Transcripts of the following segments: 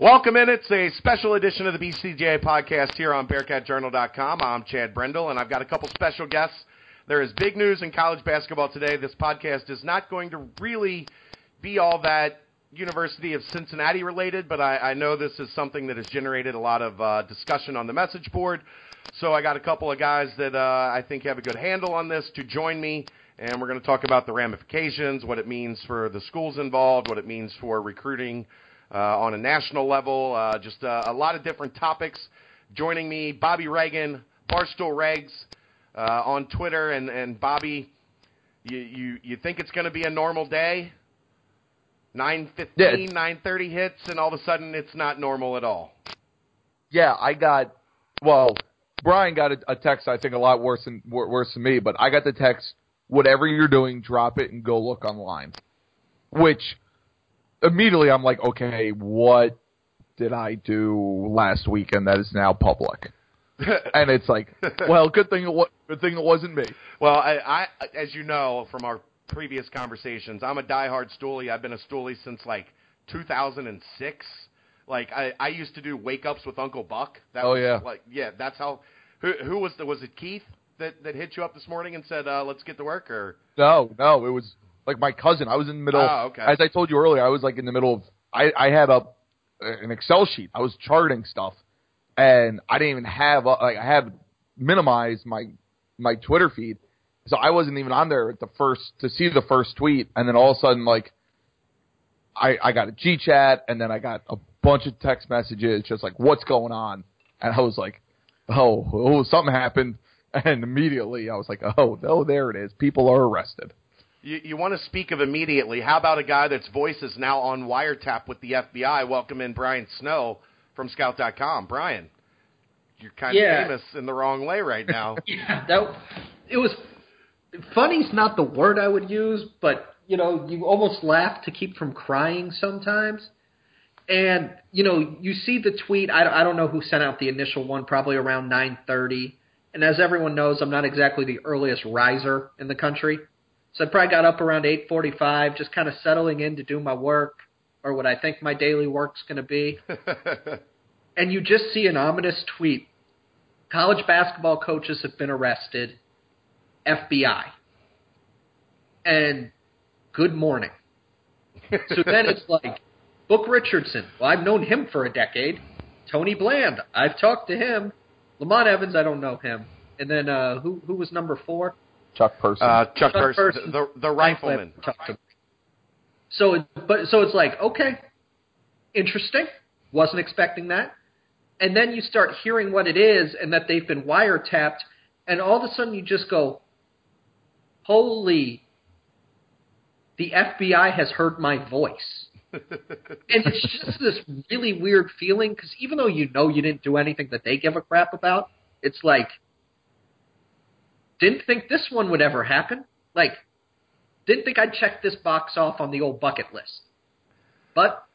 Welcome in. It's a special edition of the BCJ podcast here on BearcatJournal.com. I'm Chad Brendel, and I've got a couple special guests. There is big news in college basketball today. This podcast is not going to really be all that University of Cincinnati related, but I, I know this is something that has generated a lot of uh, discussion on the message board. So I got a couple of guys that uh, I think have a good handle on this to join me, and we're going to talk about the ramifications, what it means for the schools involved, what it means for recruiting on a national level, uh, just uh, a lot of different topics. Joining me, Bobby Reagan, Barstool Regs uh, on Twitter, and, and Bobby, you, you, you think it's going to be a normal day? 9.15, Yeah. 9.30 hits, and all of a sudden it's not normal at all. Yeah, I got well. Brian got a, a text. I think a lot worse than wor- worse than me, but I got the text. Whatever you're doing, drop it and go look online. Which immediately I'm like, okay, what did I do last weekend that is now public? and it's like, well, good thing it wa- good thing it wasn't me. Well, I, I, as you know from our previous conversations, I'm a diehard Stoolie. I've been a Stoolie since like 2006. Like I, I used to do wake ups with Uncle Buck. That Oh, was, yeah. Like yeah, that's how. Who, who was the was it Keith that that hit you up this morning and said uh, let's get to work or? No, no, it was like my cousin. I was in the middle. Oh, okay. As I told you earlier, I was like in the middle of. I I had a an Excel sheet. I was charting stuff, and I didn't even have uh, like I had minimized my my Twitter feed, so I wasn't even on there at the first to see the first tweet, and then all of a sudden like. I, I got a G chat and then I got a bunch of text messages just like what's going on and I was like oh oh something happened and immediately I was like oh oh there it is people are arrested You, you want to speak of immediately? How about a guy that's voice is now on wiretap with the FBI? Welcome in Brian Snow from Scout.com. Brian, you're kind Yeah. of famous in the wrong way right now. Yeah, that it was funny's not the word I would use, but you know, you almost laugh to keep from crying sometimes. And you know, you see the tweet. I, I don't know who sent out the initial one, probably around 9:30. And as everyone knows, I'm not exactly the earliest riser in the country, so I probably got up around 8:45, just kind of settling in to do my work or what I think my daily work's going to be. and you just see an ominous tweet college basketball coaches have been arrested, FBI. And good morning. So then it's like, Book Richardson. Well, I've known him for a decade. Tony Bland. I've talked to him. Lamont Evans, I don't know him. And then uh, who who was number four? Chuck Person. uh, Chuck, Chuck Person, Person. the, the rifleman. Talked to. So, it- but so it's like okay, interesting. Wasn't expecting that. And then you start hearing what it is, and that they've been wiretapped, and all of a sudden you just go, "Holy!" The FBI has heard my voice. and it's just this really weird feeling because even though you know you didn't do anything that they give a crap about, it's like didn't think this one would ever happen. Like didn't think I'd check this box off on the old bucket list, but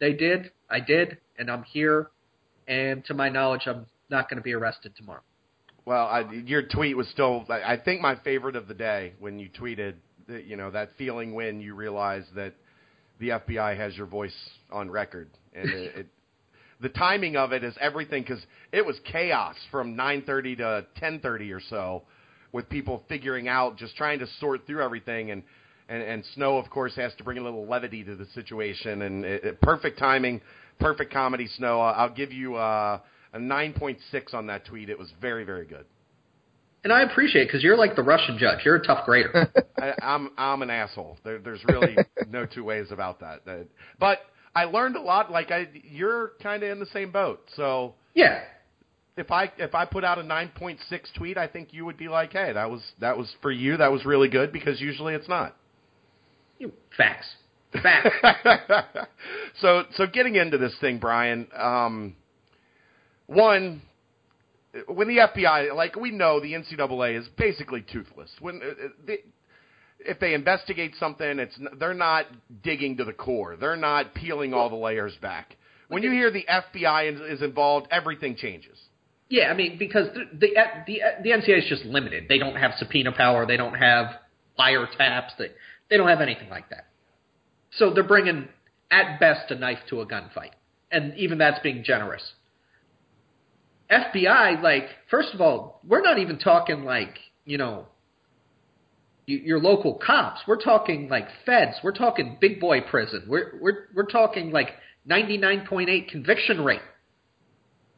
they did. I did, and I'm here. And to my knowledge, I'm not going to be arrested tomorrow. Well, I, your tweet was still, I think, my favorite of the day when you tweeted, that, you know, that feeling when you realize that the FBI has your voice on record, and it, it, the timing of it is everything because it was chaos from 9:30 to 10:30 or so, with people figuring out, just trying to sort through everything, and and, and Snow, of course, has to bring a little levity to the situation, and it, it, perfect timing, perfect comedy. Snow, Uh, I'll give you. Uh, a 9.6 on that tweet. It was very, very good. And I appreciate it because you're like the Russian judge. You're a tough grader. I, I'm I'm an asshole. There, there's really no two ways about that. That- But I learned a lot. Like I, you're kind of in the same boat. So yeah. If I if I put out a 9.6 tweet, I think you would be like, hey, that was that was for you. That was really good because usually it's not. You, facts. Facts. so so getting into this thing, Brian. Um, one, when the FBI, like we know, the NCAA is basically toothless. When uh, uh, they, if they investigate something, it's they're not digging to the core. They're not peeling all the layers back. When you hear the FBI is, is involved, everything changes. Yeah, I mean because the the uh, the, uh, the NCAA is just limited. They don't have subpoena power. They don't have wiretaps. They they don't have anything like that. So they're bringing at best a knife to a gunfight. and even that's being generous. FBI, like, first of all, we're not even talking like, you know, your local cops. We're talking like feds. We're talking big boy prison. We're we're we're talking like 99.8 conviction rate.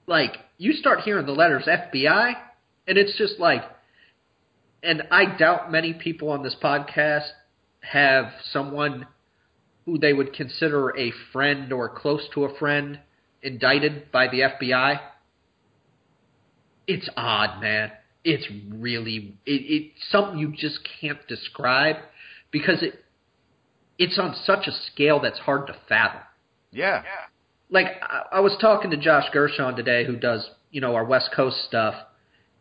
Like, you start hearing the letters FBI, and it's just like, and I doubt many people on this podcast have someone who they would consider a friend or close to a friend indicted by the FBI. It's odd, man. It's really it, it's something you just can't describe because it it's on such a scale that's hard to fathom. Yeah. Like I, I was talking to Josh Gershon today, who does you know our West Coast stuff,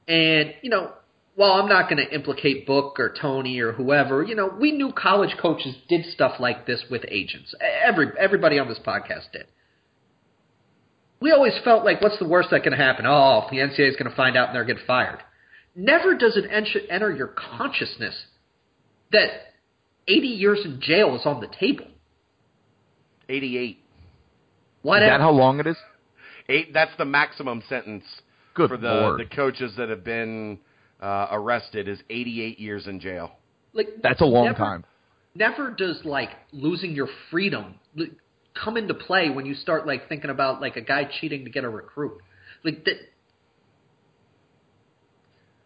and you know while I'm not going to implicate Book or Tony or whoever, you know, we knew college coaches did stuff like this with agents. Every everybody on this podcast did. We always felt like, what's the worst that can happen? Oh, the NCAA is going to find out and they're gonna get fired. Never does it enter your consciousness that 80 years in jail is on the table. 88. What? Is that how long it is? Eight. That's the maximum sentence Good for the lord. the coaches that have been uh, arrested is 88 years in jail. like That's a long never- time. never does like losing your freedom li- come into play when you start like thinking about like a guy cheating to get a recruit. Like that,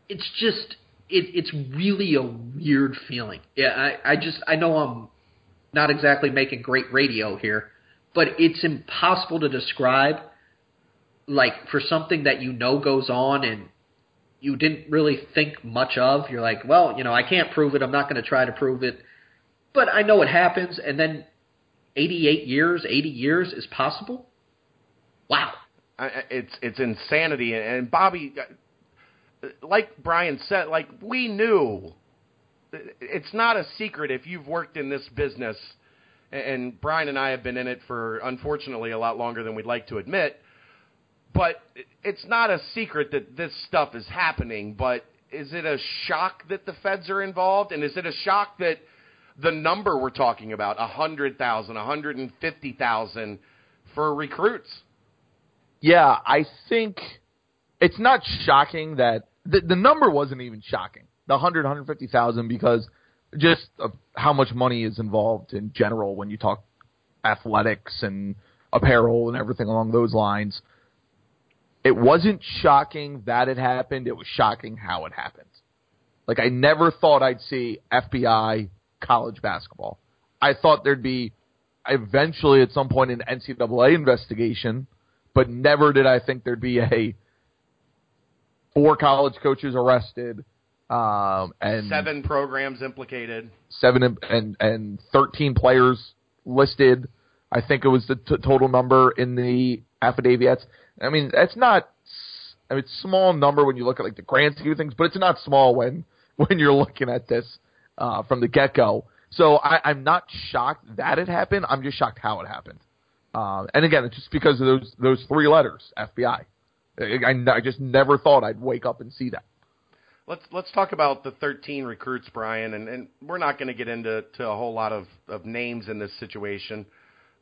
it's just it, it's really a weird feeling. Yeah, I, I just I know I'm not exactly making great radio here, but it's impossible to describe. Like for something that you know goes on and you didn't really think much of, you're like, well, you know, I can't prove it. I'm not going to try to prove it but I know it happens, and then 88 years, 80 years is possible. Wow. It's it's insanity. And Bobby, uh, like Brian said, like we knew. It's not a secret if you've worked in this business, and Brian and I have been in it for unfortunately a lot longer than we'd like to admit. But it's not a secret that this stuff is happening. But is it a shock that the feds are involved, and is it a shock that the number we're talking about, a hundred thousand, a hundred and fifty thousand, for recruits? Yeah, I think it's not shocking that the the number wasn't even shocking. The 100 150,000 because just of how much money is involved in general when you talk athletics and apparel and everything along those lines. It wasn't shocking that it happened, it was shocking how it happened. Like I never thought I'd see FBI college basketball. I thought there'd be eventually at some point an NCAA investigation, but never did I think there'd be a four college coaches arrested, um, and Seven programs implicated. seven and- and thirteen players listed. I think it was the t- total number in the affidavits. I mean, that's not. I mean, it's a small number when you look at like the grand scheme of things, but it's not small when when you're looking at this uh, from the get go. So I, I'm not shocked that it happened. I'm just shocked how it happened. Uh, and again, it's just because of those those three letters, FBI. I, I, I just never thought I'd wake up and see that. Let's let's talk about the 13 recruits, Brian, and, and we're not going to get into to a whole lot of, of names in this situation.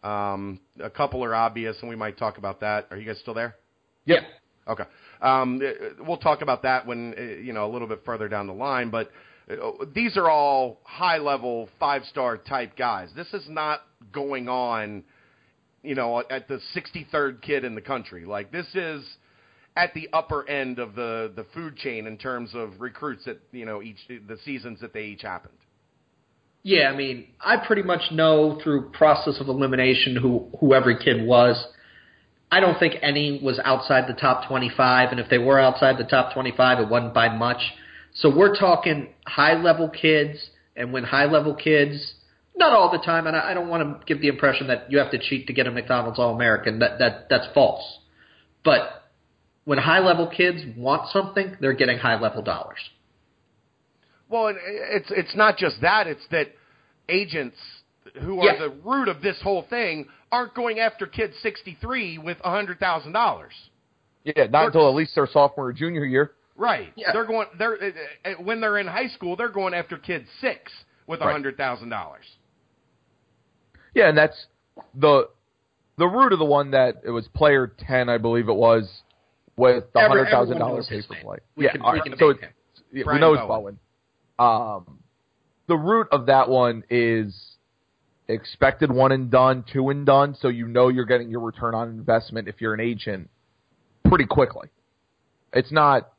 Um, a couple are obvious, and we might talk about that. Are you guys still there? Yeah. Okay. Um, uh, we'll talk about that when uh, you know a little bit further down the line. But uh, these are all high level, five star type guys. This is not going on, you know, at the 63rd kid in the country. Like this is at the upper end of the the food chain in terms of recruits that you know each the seasons that they each happened. Yeah, I mean, I pretty much know through process of elimination who who every kid was. I don't think any was outside the top 25, and if they were outside the top 25, it wasn't by much. So we're talking high level kids, and when high level kids, not all the time, and I I don't want to give the impression that you have to cheat to get a McDonald's All American. That that that's false. But when high level kids want something, they're getting high level dollars. Well, and it's it's not just that; it's that agents who are Yeah. the root of this whole thing aren't going after kid 63 with a hundred thousand dollars. Yeah, not until at least their sophomore or junior year. Right. Yeah. They're going. They're uh, uh, when they're in high school, they're going after kid six with a Right. hundred thousand dollars. Yeah, and that's the the root of the one that it was player ten, I believe it was, with the hundred thousand dollar pay for play. Yeah, can- all right, so it's, yeah, we know it's Bowen. Um, the root of that one is expected one and done, two and done, so you know you're getting your return on investment if you're an agent pretty quickly. It's not,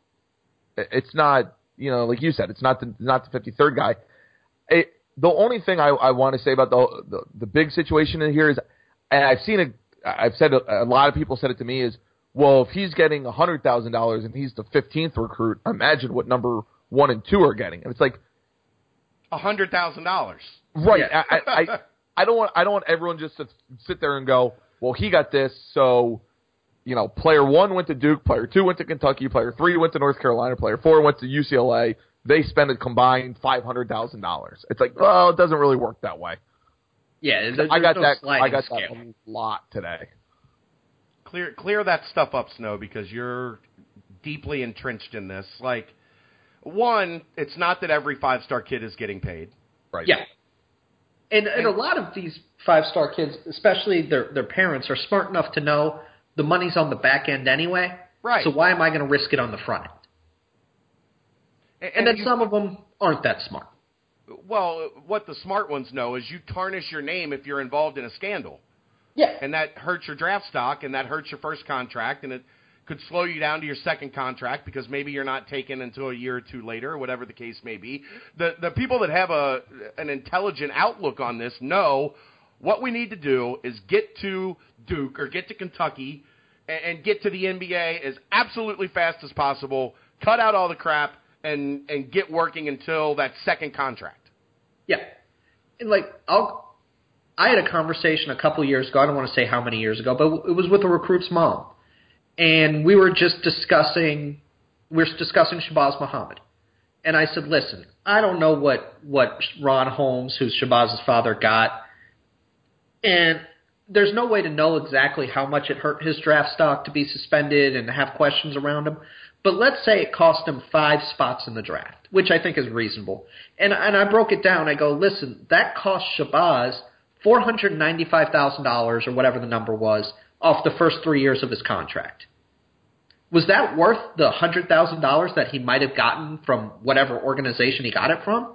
it's not, you know, like you said, it's not the not the 53rd guy. It, the only thing I, I want to say about the, the the big situation in here is, and I've seen it, I've said a lot of people said it to me is, well, if he's getting a hundred thousand dollars and he's the 15th recruit, imagine what number one and two are getting. And it's like, A hundred thousand dollars. Right. Yeah. I, I, I I don't want I don't want everyone just to sit there and go, well, he got this, so you know, player one went to Duke, player two went to Kentucky, player three went to North Carolina, player four went to UCLA. They spent a combined five hundred thousand dollars. It's like, well, it doesn't really work that way. Yeah, I got no that. sliding I got scale. that a lot today. Clear clear that stuff up, Snow, because you're deeply entrenched in this. Like, one, it's not that every five star kid is getting paid. Right. Yeah. And, and a lot of these five star kids, especially their their parents, are smart enough to know the money's on the back end anyway. Right. So why am I going to risk it on the front end? And, And then you- some of them aren't that smart. Well, what the smart ones know is you tarnish your name if you're involved in a scandal. Yeah. and that hurts your draft stock, and that hurts your first contract, and it could slow you down to your second contract because maybe you're not taken until a year or two later, or whatever the case may be. The the people that have a an intelligent outlook on this know what we need to do is get to Duke or get to Kentucky and, and get to the NBA as absolutely fast as possible. Cut out all the crap and and get working until that second contract. Yeah. And like I'll I had a conversation a couple years ago, I don't want to say how many years ago, but it was with a recruit's mom. And we were just discussing we were discussing Shabazz Muhammad. And I said, "Listen, I don't know what what Ron Holmes, who's Shabazz's father, got. And there's no way to know exactly how much it hurt his draft stock to be suspended and have questions around him. But let's say it cost him five spots in the draft, which I think is reasonable. And and I broke it down. I go, listen, that cost Shabazz four hundred ninety five thousand dollars or whatever the number was off the first three years of his contract. Was that worth the hundred thousand dollars that he might have gotten from whatever organization he got it from?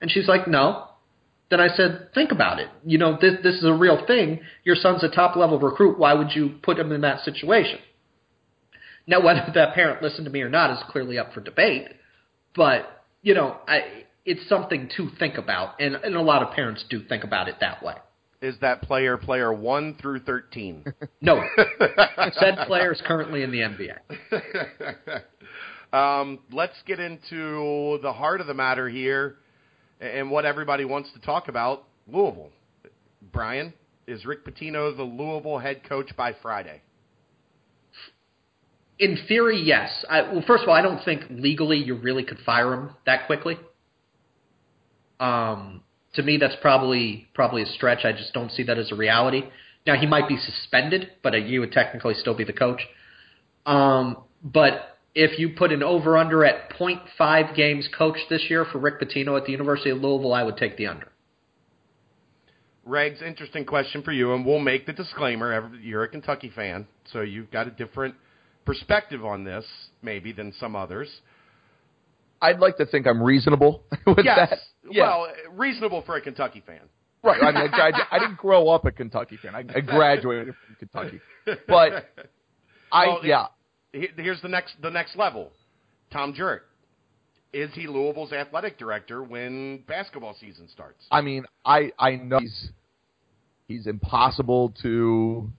And she's like, no. Then I said, think about it. You know, this this is a real thing. Your son's a top level recruit. Why would you put him in that situation? Now, whether that parent listened to me or not is clearly up for debate. But you know, I it's something to think about, and and a lot of parents do think about it that way. Is that player player one through thirteen? No, said player is currently in the NBA. um, let's get into the heart of the matter here and what everybody wants to talk about Louisville. Brian, is Rick Pitino the Louisville head coach by Friday? In theory, yes. I, well, first of all, I don't think legally you really could fire him that quickly. Um, to me, that's probably probably a stretch. I just don't see that as a reality. Now, he might be suspended, but he would technically still be the coach. Um, but if you put an over under at 0.5 games coached this year for Rick Pitino at the University of Louisville, I would take the under. Regs, interesting question for you, and we'll make the disclaimer. You're a Kentucky fan, so you've got a different perspective on this, maybe, than some others. I'd like to think I'm reasonable with yes. that. Yeah. Well, reasonable for a Kentucky fan. Right. I mean, I, I, I didn't grow up a Kentucky fan. I, I graduated from Kentucky, but I Well, yeah. He- Here's the next the next level. Tom Jurich. Is he Louisville's athletic director when basketball season starts? I mean, I I know he's he's impossible to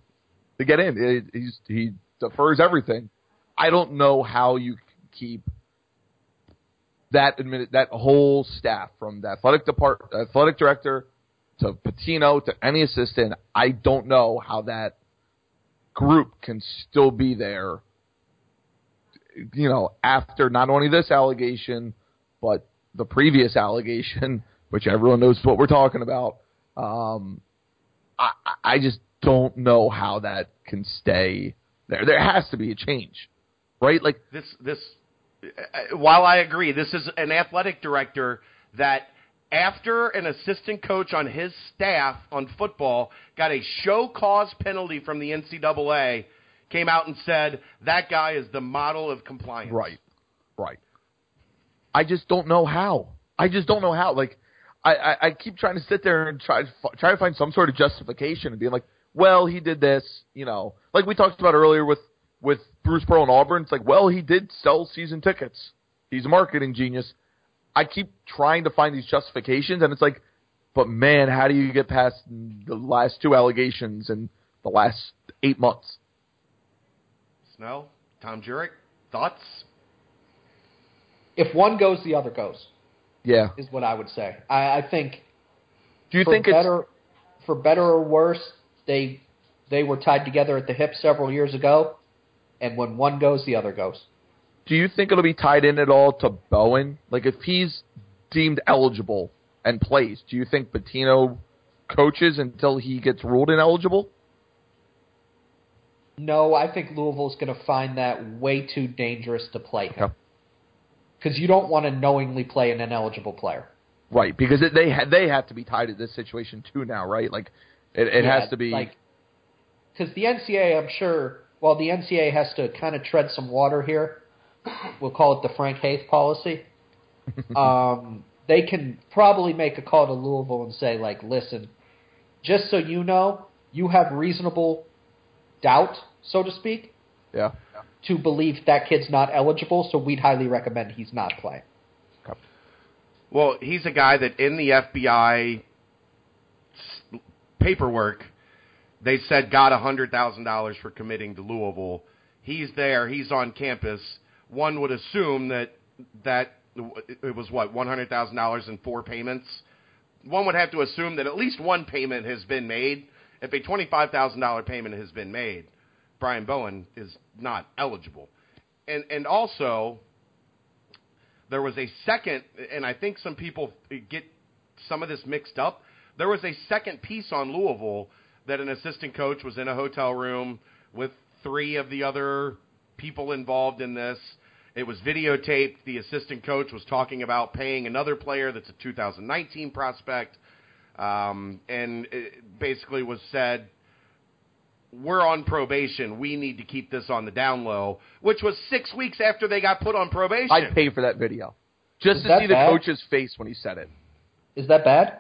to get in. It, he's he defers everything. I don't know how you keep that admitted that whole staff from the athletic depart athletic director to Pitino to any assistant. I don't know how that group can still be there. You know, after not only this allegation, but the previous allegation, which everyone knows what we're talking about. Um, I, I just don't know how that can stay there. There has to be a change, right? Like, This this Uh, while I agree, this is an athletic director that after an assistant coach on his staff on football got a show cause penalty from the NCAA, came out and said that guy is the model of compliance. Right. Right. I just don't know how. I just don't know how. Like, I, I, I keep trying to sit there and try to try to find some sort of justification and being like, well, he did this, you know, like we talked about earlier with with Bruce Pearl and Auburn. It's like, well, he did sell season tickets. He's a marketing genius. I keep trying to find these justifications, and it's like, but man, how do you get past the last two allegations in the last eight months? Snell, Tom Jurich, thoughts? If one goes, the other goes. Yeah. Is what I would say. I, I think. Do you for think better, it's for better or worse, they they were tied together at the hip several years ago, and when one goes, the other goes. Do you think it'll be tied in at all to Bowen? Like if he's deemed eligible and plays, do you think Pitino coaches until he gets ruled ineligible? No, I think Louisville's going to find that way too dangerous to play him. Okay. Because you don't want to knowingly play an ineligible player. Right, because it, they ha- they have to be tied to this situation too now, right? Like it, it Yeah, has to be like because the NCAA, I'm sure. Well, the NCAA has to kind of tread some water here. We'll call it the Frank Haith policy. um, they can probably make a call to Louisville and say, like, listen, just so you know, you have reasonable doubt, so to speak, yeah. to believe that kid's not eligible. So we'd highly recommend he's not playing. Well, he's a guy that in the FBI paperwork, they said got a hundred thousand dollars for committing to Louisville. He's there. He's on campus. One would assume that that it was what one hundred thousand dollars in four payments. One would have to assume that at least one payment has been made. If a twenty-five thousand dollar payment has been made, Brian Bowen is not eligible. And and also, there was a second, and I think some people get some of this mixed up. There was a second piece on Louisville that an assistant coach was in a hotel room with three of the other people involved in this. It was videotaped. The assistant coach was talking about paying another player that's a 2019 prospect, um, and it basically was said, "We're on probation. We need to keep this on the down low." Which was six weeks after they got put on probation. I'd pay for that video just Is to that see the coach's face when he said it. Is that bad?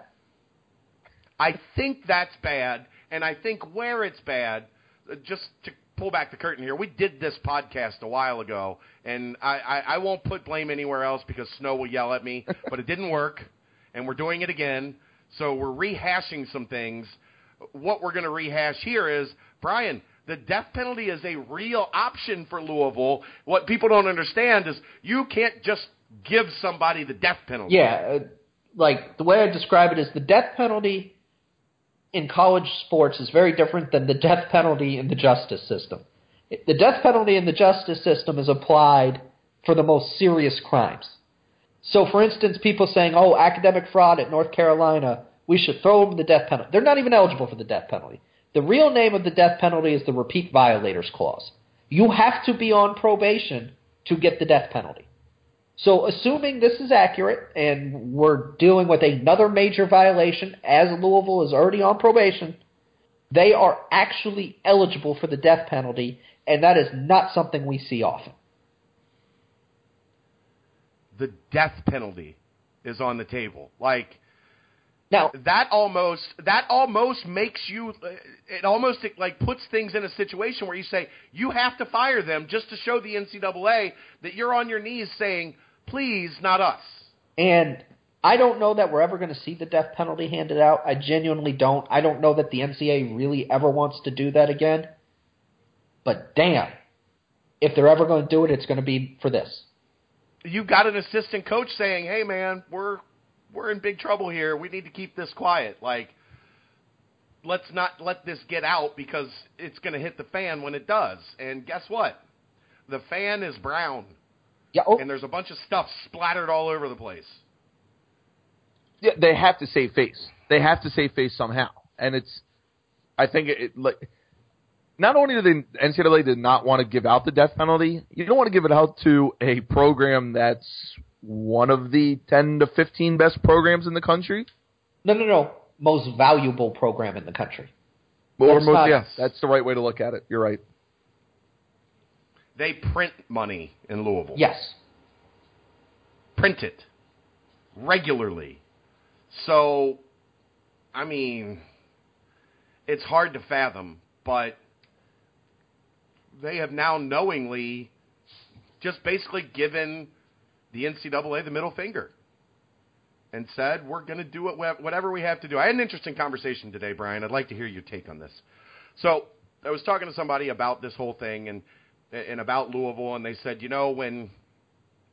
I think that's bad, and I think where it's bad, uh, just to pull back the curtain here, we did this podcast a while ago, and I, I, I won't put blame anywhere else because Snow will yell at me, but it didn't work, and we're doing it again, so we're rehashing some things. What we're going to rehash here is, Brian, the death penalty is a real option for Louisville. What people don't understand is you can't just give somebody the death penalty. Yeah, uh, like the way I describe it is the death penalty in college sports is very different than the death penalty in the justice system. The death penalty in the justice system is applied for the most serious crimes. So, for instance, people saying, "Oh, academic fraud at North Carolina, we should throw them the death penalty." They're not even eligible for the death penalty. The real name of the death penalty is the repeat violators clause. You have to be on probation to get the death penalty. So, assuming this is accurate and we're dealing with another major violation, as Louisville is already on probation, they are actually eligible for the death penalty, and that is not something we see often. The death penalty is on the table. Like, Now, that almost that almost makes you it almost like puts things in a situation where you say you have to fire them just to show the NCAA that you're on your knees saying please not us and I don't know that we're ever going to see the death penalty handed out. I genuinely don't. I don't know that the NCAA really ever wants to do that again. But damn, if they're ever going to do it, it's going to be for this. you've got an assistant coach saying hey man we're we're in big trouble here we need to keep this quiet like let's not let this get out because it's going to hit the fan when it does and guess what the fan is brown Yeah. Oh, and there's a bunch of stuff splattered all over the place Yeah, they have to save face. They have to save face somehow, and it's. I think it, it like. Not only did the NCAA did not want to give out the death penalty, you don't want to give it out to a program that's one of the 10 to 15 best programs in the country. No, no, no. Most valuable program in the country. Or most, not- yeah, that's the right way to look at it. You're right. They print money in Louisville. Yes. Print it regularly. So, I mean, it's hard to fathom, but they have now knowingly just basically given the NCAA the middle finger and said, we're going to do it, whatever we have to do. I had an interesting conversation today, Brian. I'd like to hear your take on this. So, I was talking to somebody about this whole thing and and about Louisville, and they said, you know, when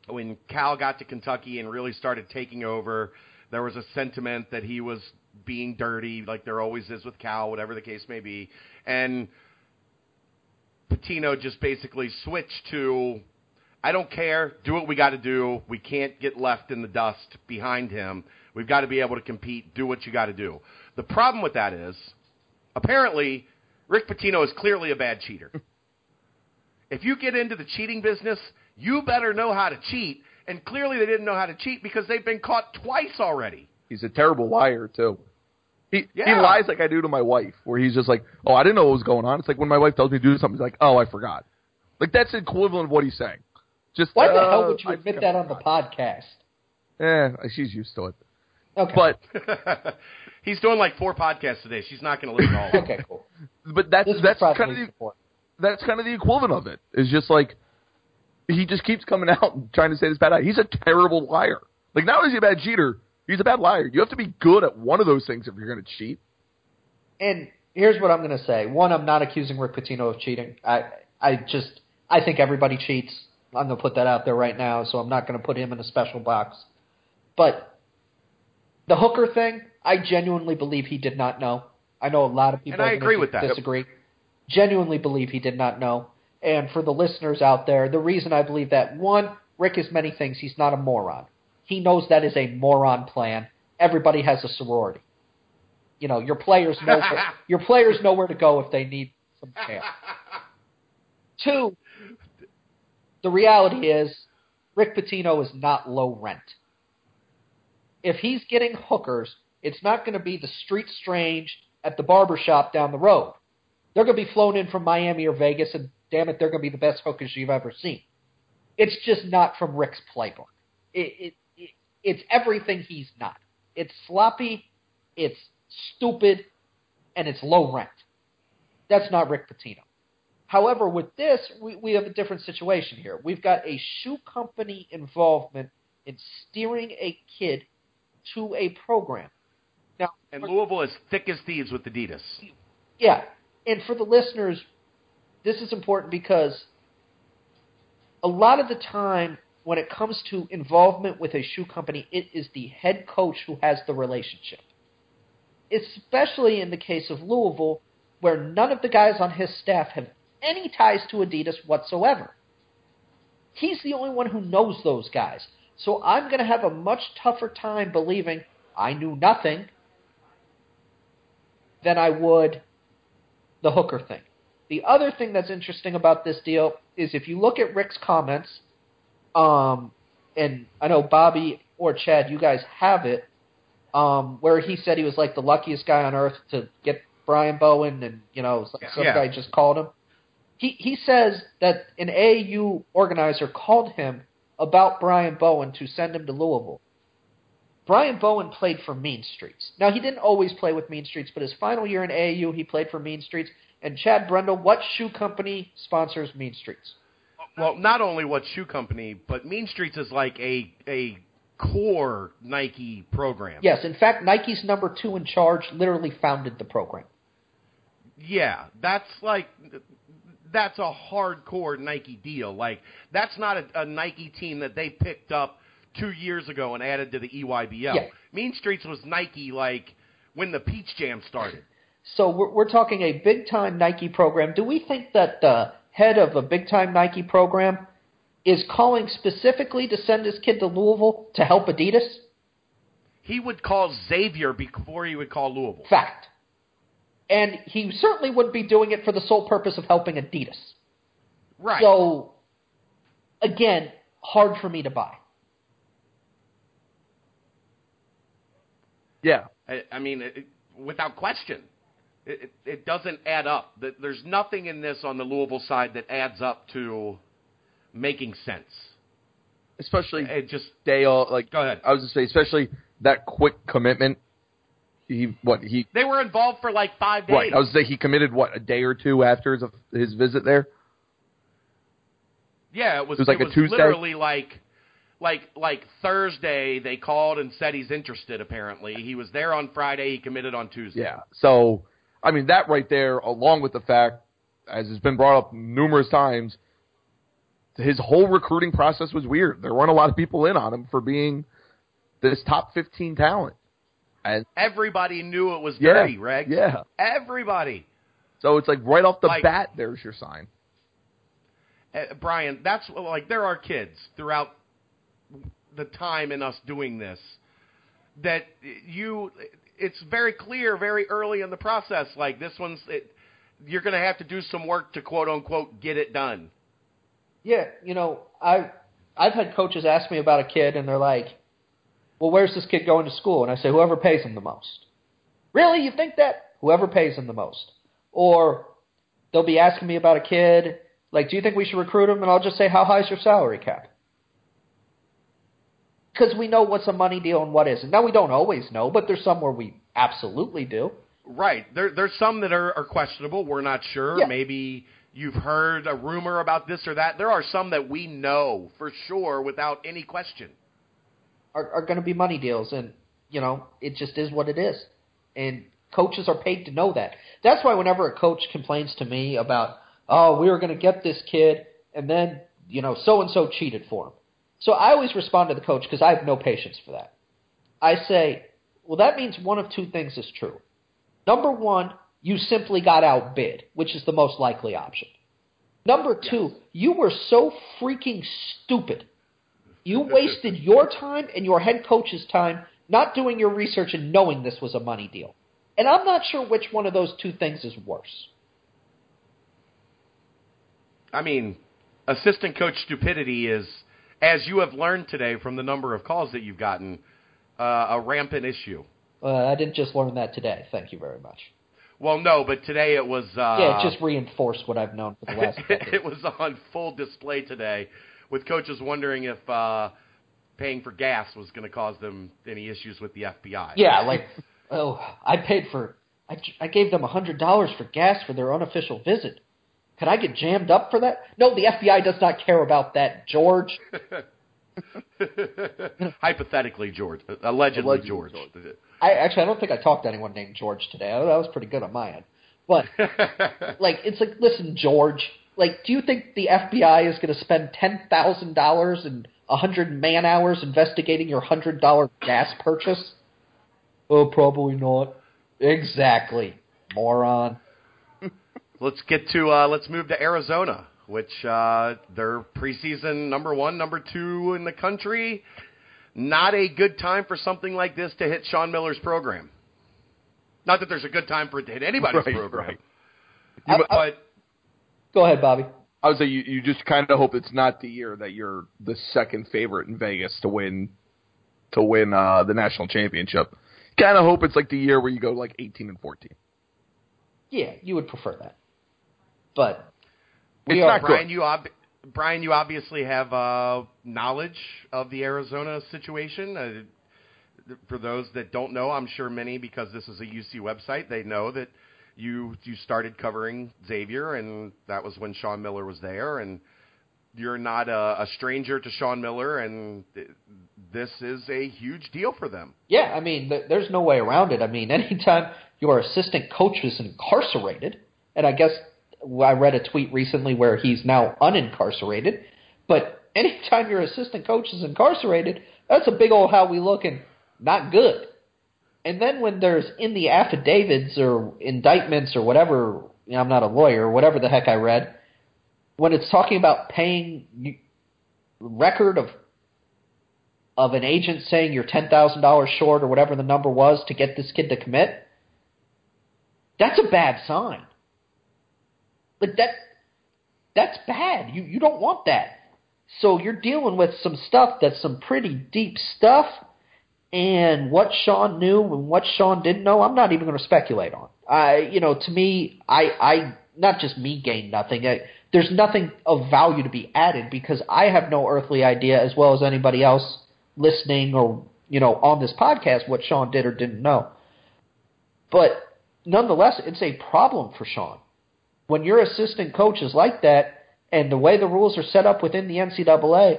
when Cal got to Kentucky and really started taking over, there was a sentiment that he was being dirty, like there always is with Cal, whatever the case may be. And Pitino just basically switched to, I don't care, do what we got to do. We can't get left in the dust behind him. We've got to be able to compete. Do what you got to do. The problem with that is, apparently, Rick Pitino is clearly a bad cheater. if you get into the cheating business, you better know how to cheat. And clearly, they didn't know how to cheat because they've been caught twice already. He's a terrible liar too. He he lies like I do to my wife, where he's just like, "Oh, I didn't know what was going on." It's like when my wife tells me to do something, he's like, "Oh, I forgot." Like that's the equivalent of what he's saying. Just Why the uh, hell would you I admit that on the podcast? Eh, she's used to it. Okay. But He's doing like four podcasts today. She's not going to listen to all of them. okay, cool. but that's that's kind of the support. That's kind of the equivalent of it. it. Is just like he just keeps coming out and trying to say this bad. Guy. He's a terrible liar. Like not only is he a bad cheater, he's a bad liar. You have to be good at one of those things if you're going to cheat. And here's what I'm going to say. One, I'm not accusing Rick Pitino of cheating. I I just I think everybody cheats. I'm going to put that out there right now, so I'm not going to put him in a special box. But the hooker thing, I genuinely believe he did not know. I know a lot of people And I agree with that. disagree. Genuinely believe he did not know. And for the listeners out there, the reason I believe that one, Rick is many things. He's not a moron. He knows that is a moron plan. Everybody has a sorority. You know, your players know your players know where to go if they need some help. Two, the reality is Rick Pitino is not low rent. If he's getting hookers, it's not going to be the street strange at the barber shop down the road. They're going to be flown in from Miami or Vegas, and damn it, they're going to be the best hookers you've ever seen. It's just not from Rick's playbook. It, it, it it's everything he's not. It's sloppy, it's stupid, and it's low rent. That's not Rick Pitino. However, with this, we, we have a different situation here. We've got a shoe company involvement in steering a kid to a program. Now, And Louisville is thick as thieves with Adidas. yeah, and for the listeners, this is important because a lot of the time when it comes to involvement with a shoe company, it is the head coach who has the relationship. Especially in the case of Louisville, where none of the guys on his staff have any ties to Adidas whatsoever. He's the only one who knows those guys. So I'm going to have a much tougher time believing I knew nothing than I would the hooker thing. The other thing that's interesting about this deal is if you look at Rick's comments, um, and I know Bobby or Chad, you guys have it, um, where he said he was like the luckiest guy on earth to get Brian Bowen, and you know, it's like some Yeah. guy just called him. He he says that an AU organizer called him about Brian Bowen to send him to Louisville. Brian Bowen played for Mean Streets. Now he didn't always play with Mean Streets, but his final year in AAU he played for Mean Streets. And Chad Brendel, what shoe company sponsors Mean Streets? Well, not only what shoe company, but Mean Streets is like a a core Nike program. Yes, in fact, Nike's number two in charge literally founded the program. Yeah, that's like that's a hardcore Nike deal. Like that's not a, a Nike team that they picked up two years ago and added to the EYBL. Yeah. Mean Streets was Nike like when the Peach Jam started. So we're, we're talking a big time Nike program. Do we think that the head of a big time Nike program is calling specifically to send his kid to Louisville to help Adidas? He would call Xavier before he would call Louisville. Fact. And he certainly wouldn't be doing it for the sole purpose of helping Adidas. Right. So, again, hard for me to buy. Yeah. I, I mean, it, without question, it, it, it doesn't add up. Th- There's nothing in this on the Louisville side that adds up to making sense. Especially It just Dale, like Go ahead. I was gonna say, especially that quick commitment. He what he they were involved for like five days. right? I was say he committed what a day or two after his his visit there. Yeah, it was. It was like a Tuesday? literally like, like, like Thursday. They called and said he's interested. Apparently, he was there on Friday. He committed on Tuesday. Yeah. So I mean that right there, along with the fact, as has been brought up numerous times, his whole recruiting process was weird. There weren't a lot of people in on him for being this top fifteen talent. And Everybody knew it was Yeah, dirty, Reg. yeah. Everybody. so it's like right off the Like- bat, there's your sign. Uh, Brian, that's like there are kids throughout the time in us doing this that you. It's very clear, very early in the process. Like this one's, it, you're going to have to do some work to quote unquote get it done. Yeah, you know, I I've had coaches ask me about a kid and they're like, "Well, where's this kid going to school?" And I say, "Whoever pays him the most." Really, you think that? Whoever pays him the most. Or they'll be asking me about a kid, like, "Do you think we should recruit him?" And I'll just say, "How high is your salary cap?" Because we know what's a money deal and what isn't. Now we don't always know, but there's some where we absolutely do. Right. There, there's some that are, are questionable. We're not sure. Yeah. Maybe you've heard a rumor about this or that. There are some that we know for sure without any question. are, are going to be money deals, and you know it just is what it is. And coaches are paid to know that. That's why whenever a coach complains to me about, oh, we were going to get this kid, and then you know so and so cheated for him. So I always respond to the coach because I have no patience for that. I say, well, that means one of two things is true. Number one, you simply got outbid, which is the most likely option. Number two, you were so freaking stupid you wasted your time and your head coach's time not doing your research and knowing this was a money deal. And I'm not sure which one of those two things is worse. I mean, assistant coach stupidity is, as you have learned today from the number of calls that you've gotten, uh, a rampant issue. Uh, I didn't just learn that today. Thank you very much. Well, no, but today it was. Uh, yeah, it just reinforced what I've known for the last it was on full display today, with coaches wondering if uh, paying for gas was going to cause them any issues with the FBI. Yeah, like, oh, I paid for, I, I gave them a hundred dollars for gas for their unofficial visit. Could I get jammed up for that? No, the FBI does not care about that, George. Hypothetically, George. Allegedly, Allegedly, George. I actually, I don't think I talked to anyone named George today. That was pretty good on my end. But like, it's like, listen, George. Like, do you think the FBI is going to spend ten thousand dollars and a hundred man hours investigating your hundred dollar gas purchase? Oh, probably not. Exactly, moron. Let's get to uh, let's move to Arizona, which uh, they're preseason number one, number two in the country. Not a good time for something like this to hit Sean Miller's program. Not that there's a good time for it to hit anybody's Right, program, right. I- You- but Go ahead, Bobby. I would say you, you just kind of hope it's not the year that you're the second favorite in Vegas to win to win uh, the national championship. Kind of hope it's like the year where you go like 18 and 14. Yeah, you would prefer that, but It's we not are. good. Brian, you ob- Brian, you obviously have uh, knowledge of the Arizona situation. Uh, for those that don't know, I'm sure many, because this is a UC website, they know that you you started covering Xavier, and that was when Sean Miller was there, and you're not a, a stranger to Sean Miller, and th- this is a huge deal for them. Yeah, I mean, th- there's no way around it. I mean, anytime your assistant coach is incarcerated, and I guess I read a tweet recently where he's now unincarcerated, but anytime your assistant coach is incarcerated, that's a big old how we look and not good. And then when there's in the affidavits or indictments or whatever, you know, I'm not a lawyer, whatever the heck I read, when it's talking about paying record of of an agent saying you're ten thousand dollars short or whatever the number was to get this kid to commit, that's a bad sign. Like that that's bad. You you don't want that. So you're dealing with some stuff that's some pretty deep stuff And what Sean knew and what Sean didn't know, I'm not even going to speculate on. I, you know, to me, I, I, not just me gain nothing. I, there's nothing of value to be added because I have no earthly idea, as well as anybody else listening or you know on this podcast, what Sean did or didn't know. But nonetheless, it's a problem for Sean when your assistant coach is like that, and the way the rules are set up within the NCAA,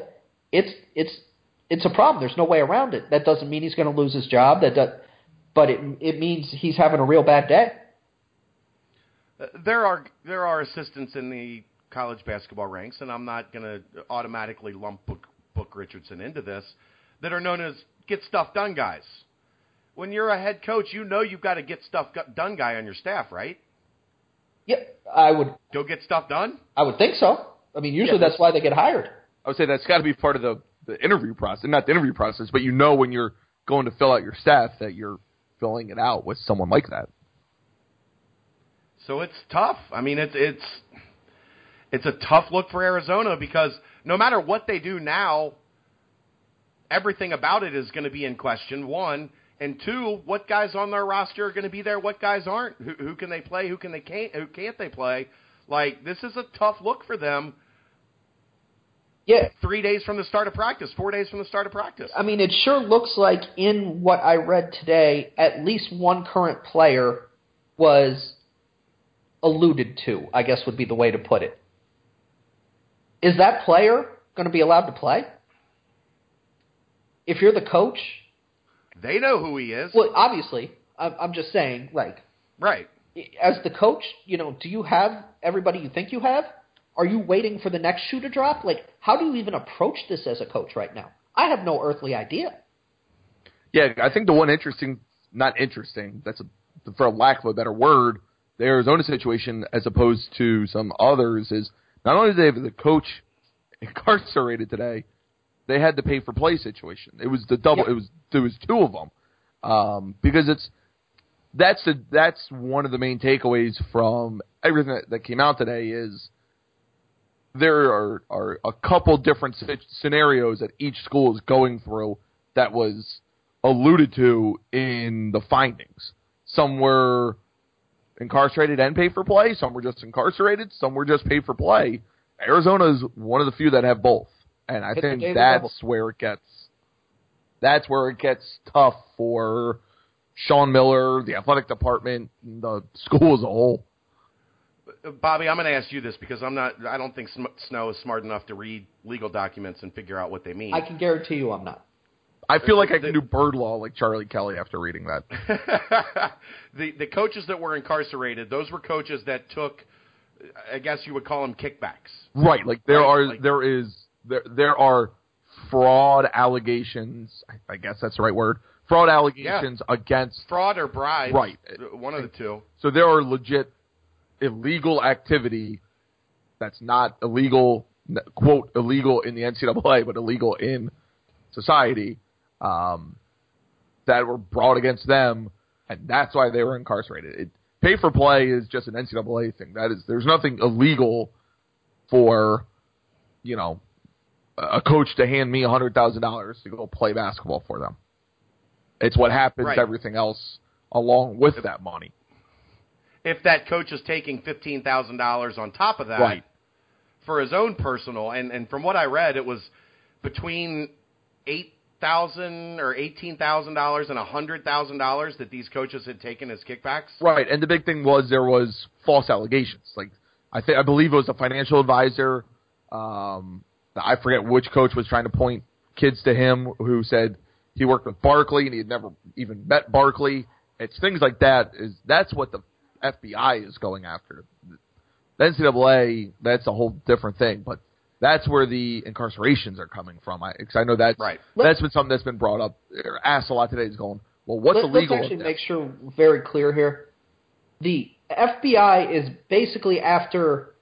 it's it's it's a problem. There's no way around it. That doesn't mean he's going to lose his job. That does, but it it means he's having a real bad day. Uh, There are there are assistants in the college basketball ranks, and I'm not going to automatically lump Book, Book Richardson into this, that are known as get stuff done guys. When you're a head coach, you know you've got to get stuff done guy on your staff, right? Yeah, I would Go get stuff done. I would think so. I mean, usually Yeah. that's why they get hired. I would say that's got to be part of the, the interview process, not the interview process, but you know when you're going to fill out your staff that you're filling it out with someone like that. So it's tough. I mean, it's it's it's a tough look for Arizona because no matter what they do now, everything about it is going to be in question. One and two, what guys on their roster are going to be there? What guys aren't? Who, who can they play? Who can they can't? Who can't they play? Like this is a tough look for them. Yeah, Three days from the start of practice, four days from the start of practice. I mean, it sure looks like in what I read today, at least one current player was alluded to, I guess would be the way to put it. Is that player going to be allowed to play? If you're the coach, They know who he is, well, obviously, I'm, I'm just saying, like, right? as the coach, you know, do you have everybody you think you have? Are you waiting for the next shoe to drop? Like, how do you even approach this as a coach right now? I have no earthly idea. Yeah, I think the one interesting, not interesting, that's a, for lack of a better word, the Arizona situation as opposed to some others is not only did they have the coach incarcerated today, they had the pay for play situation. It was the double. Yep. It was there was two of them um, because it's that's the that's one of the main takeaways from everything that, that came out today is there are are a couple different sce- scenarios that each school is going through that was alluded to in the findings. Some were incarcerated and pay for play. Some were just incarcerated. Some were just pay for play. Arizona is one of the few that have both, and I Hit think that's double. where it gets. That's where it gets tough for Sean Miller, the athletic department, and the school as a whole. Bobby, I'm going to ask you this because I'm not. I don't think Snow is smart enough to read legal documents and figure out what they mean. I can guarantee you I'm not. I feel like I can do bird law like Charlie Kelly after reading that. the the coaches that were incarcerated, those were coaches that took, I guess you would call them kickbacks. Right, like there Right, are like- there is there there are fraud allegations. I- I guess that's the right word. Fraud allegations against. Fraud or bribe. Right. One of the two. So there are legit illegal activity that's not illegal, quote illegal in the NCAA, but illegal in society. Um, that were brought against them, and that's why they were incarcerated. It, pay for play is just an NCAA thing. That is, there's nothing illegal for, you know, a coach to hand me a hundred thousand dollars to go play basketball for them. It's what happens Right. everything else along with that money. If that coach is taking fifteen thousand dollars on top of that Right. for his own personal, and and from what I read, it was between eight thousand or eighteen thousand dollars and a hundred thousand dollars that these coaches had taken as kickbacks. Right, and the big thing was there was false allegations. Like I think I believe it was a financial advisor. Um, I forget which coach was trying to point kids to him who said he worked with Barkley and he had never even met Barkley. It's things like that. Is that's what the FBI is going after. The NCAA that's a whole different thing, but that's where the incarcerations are coming from. I, 'cause I know that's Right. that's been something that's been brought up or asked a lot today. Is going well, what's Let, illegal? Let's actually make sure very clear here. The FBI is basically after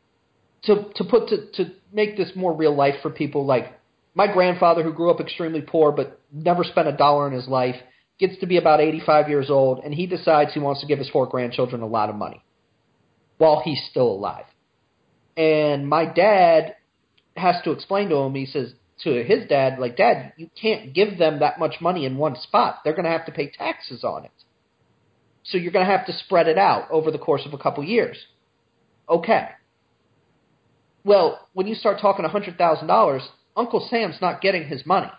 to to put to to make this more real life for people like my grandfather who grew up extremely poor but never spent a dollar in his life gets to be about 85 years old and he decides he wants to give his four grandchildren a lot of money while he's still alive. And my dad has to explain to him he says to his dad, like, Dad, you can't give them that much money in one spot. They're going to have to pay taxes on it. So you're going to have to spread it out over the course of a couple years. Okay. Well, when you start talking $100,000, Uncle Sam's not getting his money.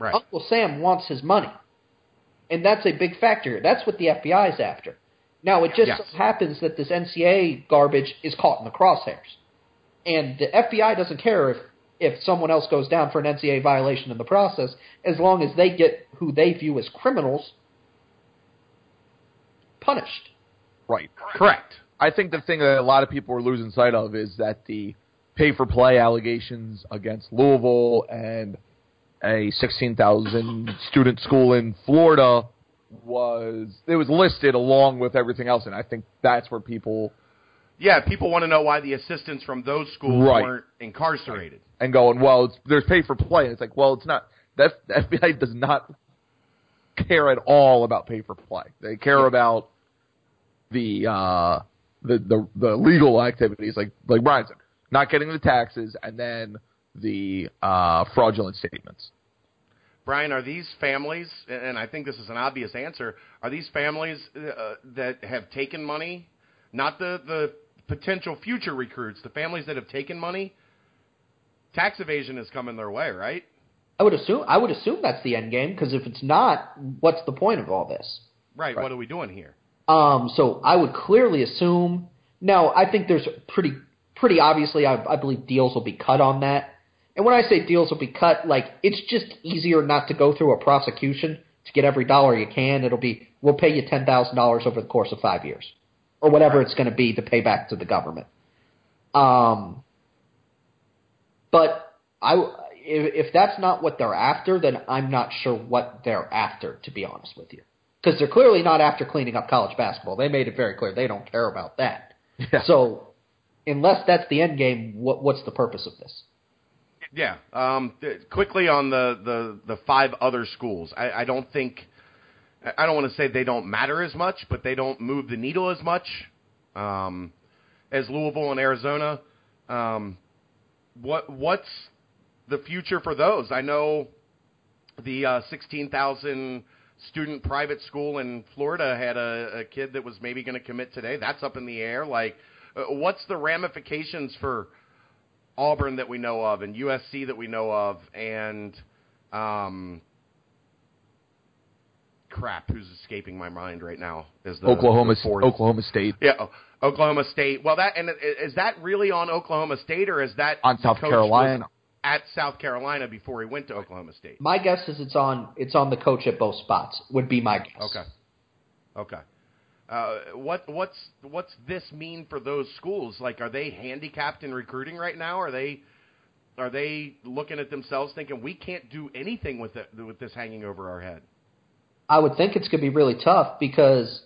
Right. Uncle Sam wants his money. And that's a big factor. That's what the FBI is after. Now, it just Yes. so happens that this NCAA garbage is caught in the crosshairs. And the FBI doesn't care if, if someone else goes down for an NCAA violation in the process, as long as they get who they view as criminals punished. Right. Correct. I think the thing that a lot of people are losing sight of is that the pay for play allegations against Louisville and a 16,000 student school in Florida was it was listed along with everything else and I think that's where people Yeah, people want to know why the assistants from those schools Right. weren't incarcerated. and going, well, it's, there's pay for play and it's like, well, it's not that the FBI does not care at all about pay for play. They care about the uh the, the the legal activities like like Brian said, not getting the taxes and then the uh fraudulent statements. Brian, are these families, and I think this is an obvious answer, are these families uh, that have taken money, not the, the potential future recruits, the families that have taken money, tax evasion is coming their way, right? I would assume I would assume that's the end game because if it's not, what's the point of all this? Right, Right. what are we doing here? Um, so I would clearly assume. Now, I think there's pretty, pretty obviously, I, I believe deals will be cut on that. And when I say deals will be cut, like it's just easier not to go through a prosecution to get every dollar you can. It'll be we'll pay you ten thousand dollars over the course of five years, or whatever it's going to be to pay back to the government. Um, but I, if, if that's not what they're after, then I'm not sure what they're after. To be honest with you because they're clearly not after cleaning up college basketball. They made it very clear they don't care about that. Yeah. So, unless that's the end game, what, what's the purpose of this? Yeah. Um, th- quickly on the, the, the five other schools, I, I don't think, I- I don't want to say they don't matter as much, but they don't move the needle as much um, as Louisville and Arizona. Um, what what's the future for those? I know the uh, 16,000 student private school in Florida had a, a kid that was maybe going to commit today. That's up in the air. Like, uh, what's the ramifications for Auburn that we know of, and USC that we know of, and um, crap, who's escaping my mind right now? Is the Oklahoma the Oklahoma State Yeah, O- Oklahoma State. Well, that and is that really on Oklahoma State, or is that on South Carolina. was at South Carolina before he went to Oklahoma State? My guess is it's on it's on the coach at both spots. Would be my guess. Okay. Okay. Uh, what what's what's this mean for those schools? Like, are they handicapped in recruiting right now? Are they are they looking at themselves thinking we can't do anything with it with this hanging over our head? I would think it's going to be really tough because,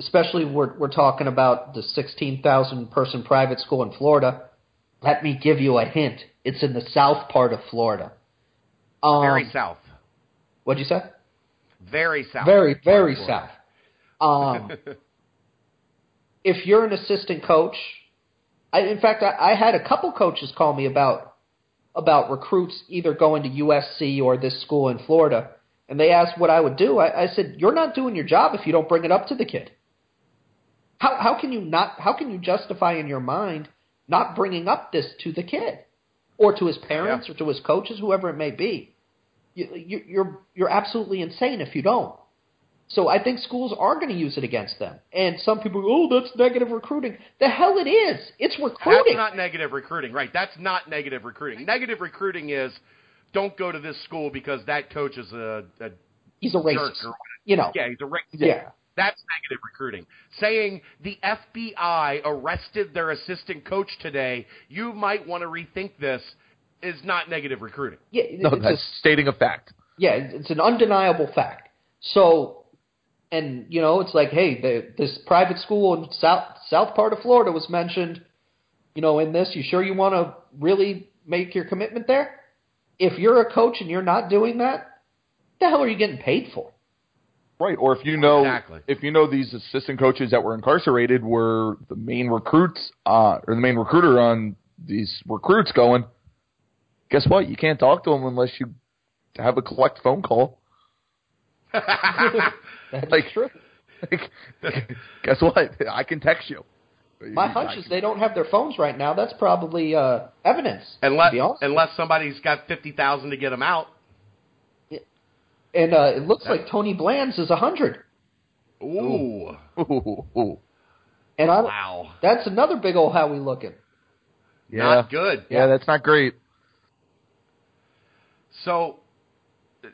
especially we're we're talking about the sixteen thousand person private school in Florida. Let me give you a hint. It's in the south part of Florida. Um, Very south. What'd you say? Very south. Very, very south. Um, if you're an assistant coach, I, in fact, I, I had a couple coaches call me about about recruits either going to USC or this school in Florida, and they asked what I would do. I, I said, "You're not doing your job if you don't bring it up to the kid. How how can you not? How can you justify in your mind not bringing up this to the kid, or to his parents, or to his coaches, whoever it may be? You, you, you're you're absolutely insane if you don't." So I think schools are going to use it against them. And some people go, oh, that's negative recruiting. The hell it is. It's recruiting. That's not negative recruiting, right? That's not negative recruiting. Negative recruiting is don't go to this school because that coach is a, a He's a jerk racist. or You know. yeah, he's a racist. Yeah. That's negative recruiting. Saying the FBI arrested their assistant coach today, you might want to rethink this, is not negative recruiting. Yeah, No, it's that's a- stating a fact. yeah, it's an undeniable fact. So, and you know, it's like, hey, the, this private school in south south part of Florida was mentioned. You know, in this, you sure you want to really make your commitment there? If you're a coach and you're not doing that, what the hell are you getting paid for? Right, or if you know Exactly. if you know these assistant coaches that were incarcerated were the main recruits uh, or the main recruiter on these recruits going, guess what? You can't talk to them unless you have a collect phone call. That's Like- true. Like, guess what? I can text you. My hunch is they don't have their phones right now. That's probably uh, evidence. unless to be honest. unless somebody's got fifty thousand to get them out. And uh, it looks like Tony Bland's is a hundred. Ooh, Ooh, ooh. And I, wow, that's another big old Howie looking. Yeah. not good. Yeah, that's not great. So, uh,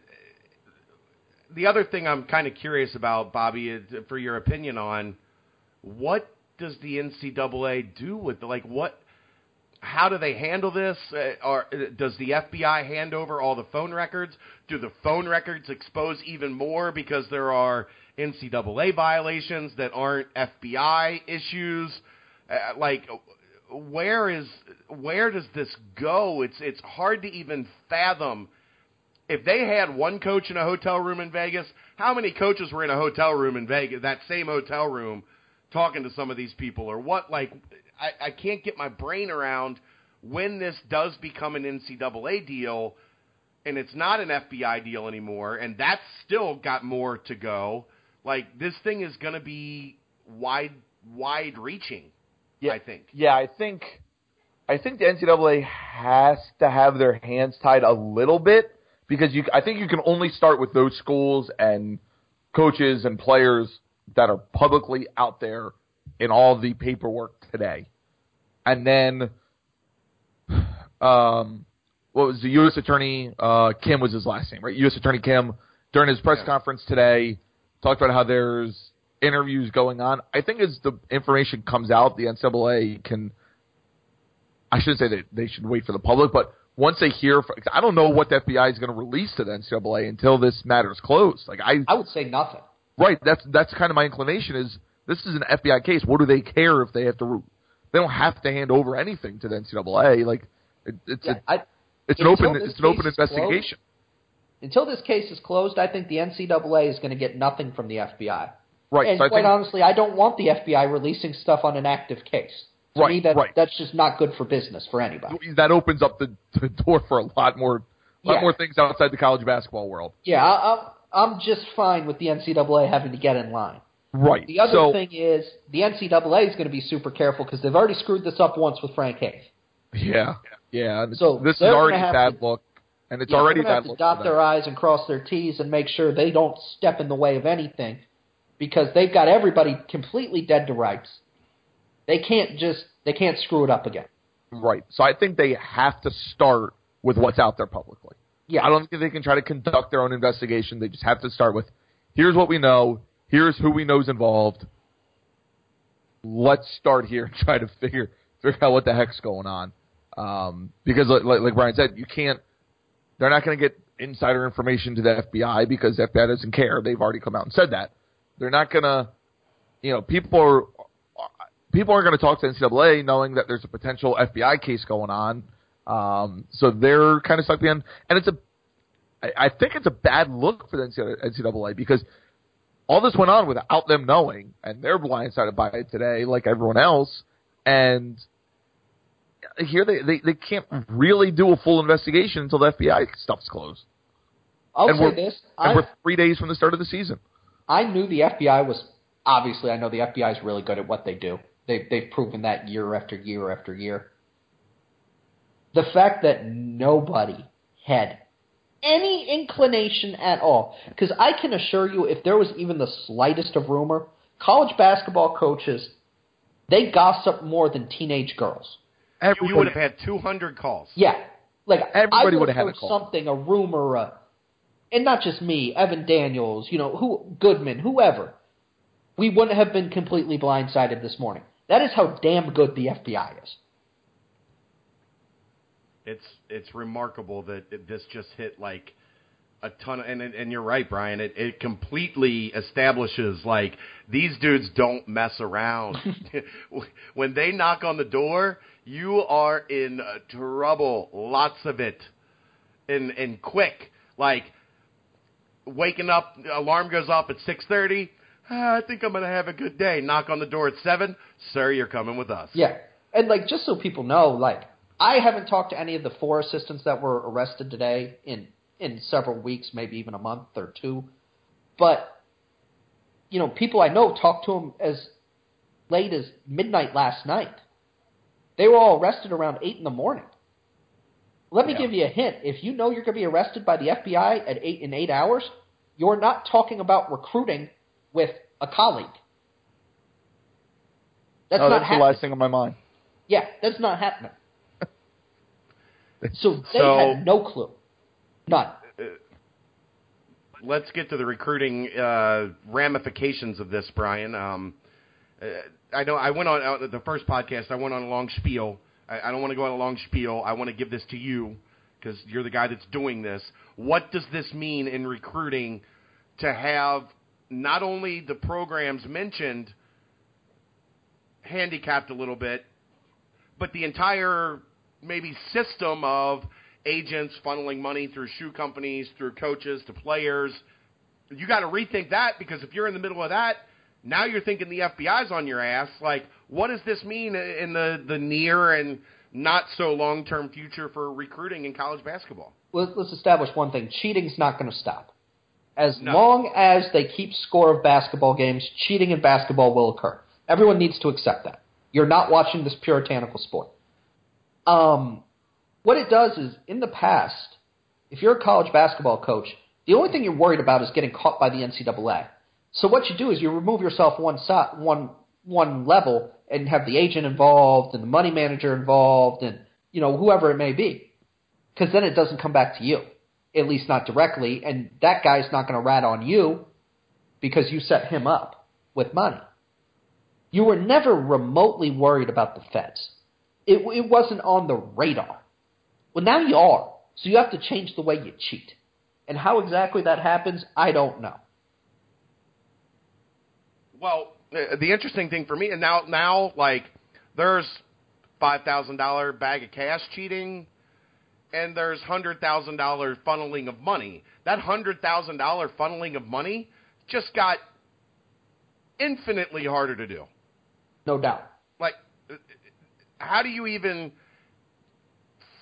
the other thing I'm kind of curious about, Bobby, for your opinion on what does the NCAA do with like what? How do they handle this? Uh, or does the FBI hand over all the phone records? Do the phone records expose even more because there are NCAA violations that aren't FBI issues? Uh, like, where is where does this go? It's it's hard to even fathom if they had one coach in a hotel room in Vegas, how many coaches were in a hotel room in Vegas, that same hotel room, talking to some of these people, or what? Like, I, I can't get my brain around when this does become an NCAA deal, and it's not an FBI deal anymore, and that's still got more to go. Like, this thing is going to be wide, wide reaching. Yeah. I think. Yeah, I think I think the NCAA has to have their hands tied a little bit because you I think you can only start with those schools and coaches and players that are publicly out there in all the paperwork today. And then um what was the US attorney uh Kim was his last name, right? US attorney Kim during his press Yeah. conference today talked about how there's interviews going on. I think as the information comes out, the NCAA can. I shouldn't say that they should wait for the public, but once they hear, from, I don't know what the FBI is going to release to the NCAA until this matter is closed. Like I, I would say nothing. right, that's that's kind of my inclination. Is this is an FBI case? What do they care if they have to? They don't have to hand over anything to the NCAA. Like it, it's Yeah, a, I, it's an open it's an open is closed- investigation. until this case is closed, I think the NCAA is going to get nothing from the FBI. Right. And so I quite think, honestly, I don't want the FBI releasing stuff on an active case. To Right, me, that, right. that's just not good for business for anybody. that opens up the, the door for a lot more a lot Yeah. more things outside the college basketball world. Yeah, I, I'm I'm just fine with the NCAA having to get in line. Right. The other so, thing is the NCAA is going to be super careful because they've already screwed this up once with Frank Haith. Yeah. Yeah. So this is already bad to- look, and it's Yeah, already they're a gonna bad have to look. dot their. I's and cross their T's and make sure they don't step in the way of anything because they've got everybody completely dead to rights. They can't just they can't screw it up again. Right. So I think they have to start with what's out there publicly. Yeah, I don't think they can try to conduct their own investigation. They just have to start with here's what we know, here's who we know is involved. Let's start here and try to figure figure out what the heck's going on. Um, because like, like, Brian said, you can't. They're not going to get insider information to the FBI because the FBI doesn't care. They've already come out and said that. They're not going to. You know, people are people aren't going to talk to NCAA knowing that there's a potential FBI case going on. Um, so they're kind of stuck behind, and it's a, I, I think it's a bad look for the NCAA because all this went on without them knowing, and they're blindsided by it today, like everyone else. And here they they, they can't really do a full investigation until the FBI stuff's closed, I'll and say this: and I we're three days from the start of the season. I knew the FBI was obviously I know the FBI is really good at what they do. They they've proven that year after year after year. The fact that nobody had any inclination at all, because I can assure you, if there was even the slightest of rumor, college basketball coaches they gossip more than teenage girls. You would have had 200 calls. Yeah, like Everybody would've had a heard call. something, a rumor, uh, and not just me, Evan Daniels, you know, who Goodman, whoever. We wouldn't have been completely blindsided this morning. That is how damn good the FBI is. It's it's remarkable that it- this just hit like a ton of, and and you're right, Brian. It it completely establishes like these dudes don't mess around. when they knock on the door, you are in trouble. Lots of it, and and quick. Like waking up, alarm goes off at six thirty. Ah, I think I'm gonna have a good day. Knock on the door at seven. Sir, you're coming with us. Yeah, and like just so people know, like I haven't talked to any of the four assistants that were arrested today in in several weeks, maybe even a month or two. But you know, people I know talked to them as late as midnight last night. They were all arrested around eight in the morning. Let me Yeah. give you a hint. If you know you're going to be arrested by the FBI at eight in eight hours, you're not talking about recruiting with a colleague. That's no, not that's the last thing on my mind. Yeah, that's not happening. so they So- had no clue. None. let's get to the recruiting uh, ramifications of this, Brian. Um, uh, I know I went on uh, the first podcast. I went on a long spiel. I, I don't want to go on a long spiel. I want to give this to you because you're the guy that's doing this. What does this mean in recruiting to have not only the programs mentioned handicapped a little bit, but the entire maybe system of agents funneling money through shoe companies, through coaches to players. You got to rethink that because if you're in the middle of that, now you're thinking the FBI's on your ass. Like, what does this mean in the the near and not so long term future for recruiting in college basketball? Let's, let's establish one thing: cheating's not going to stop. As No. long as they keep score of basketball games, cheating in basketball will occur. Everyone needs to accept that. You're not watching this puritanical sport. Um, what it does is, in the past, if you're a college basketball coach, the only thing you're worried about is getting caught by the NCAA. So what you do is you remove yourself one si- one one level and have the agent involved and the money manager involved and you know whoever it may be, because then it doesn't come back to you, at least not directly, and that guy's not going to rat on you because you set him up with money. You were never remotely worried about the feds. It, it wasn't on the radar. Well, now you are. So you have to change the way you cheat. And how exactly that happens, I don't know. Well, the interesting thing for me, and now now like there's five thousand dollar bag of cash cheating, and there's hundred thousand dollar funneling of money. That hundred thousand dollar funneling of money just got infinitely harder to do. No doubt. How do you even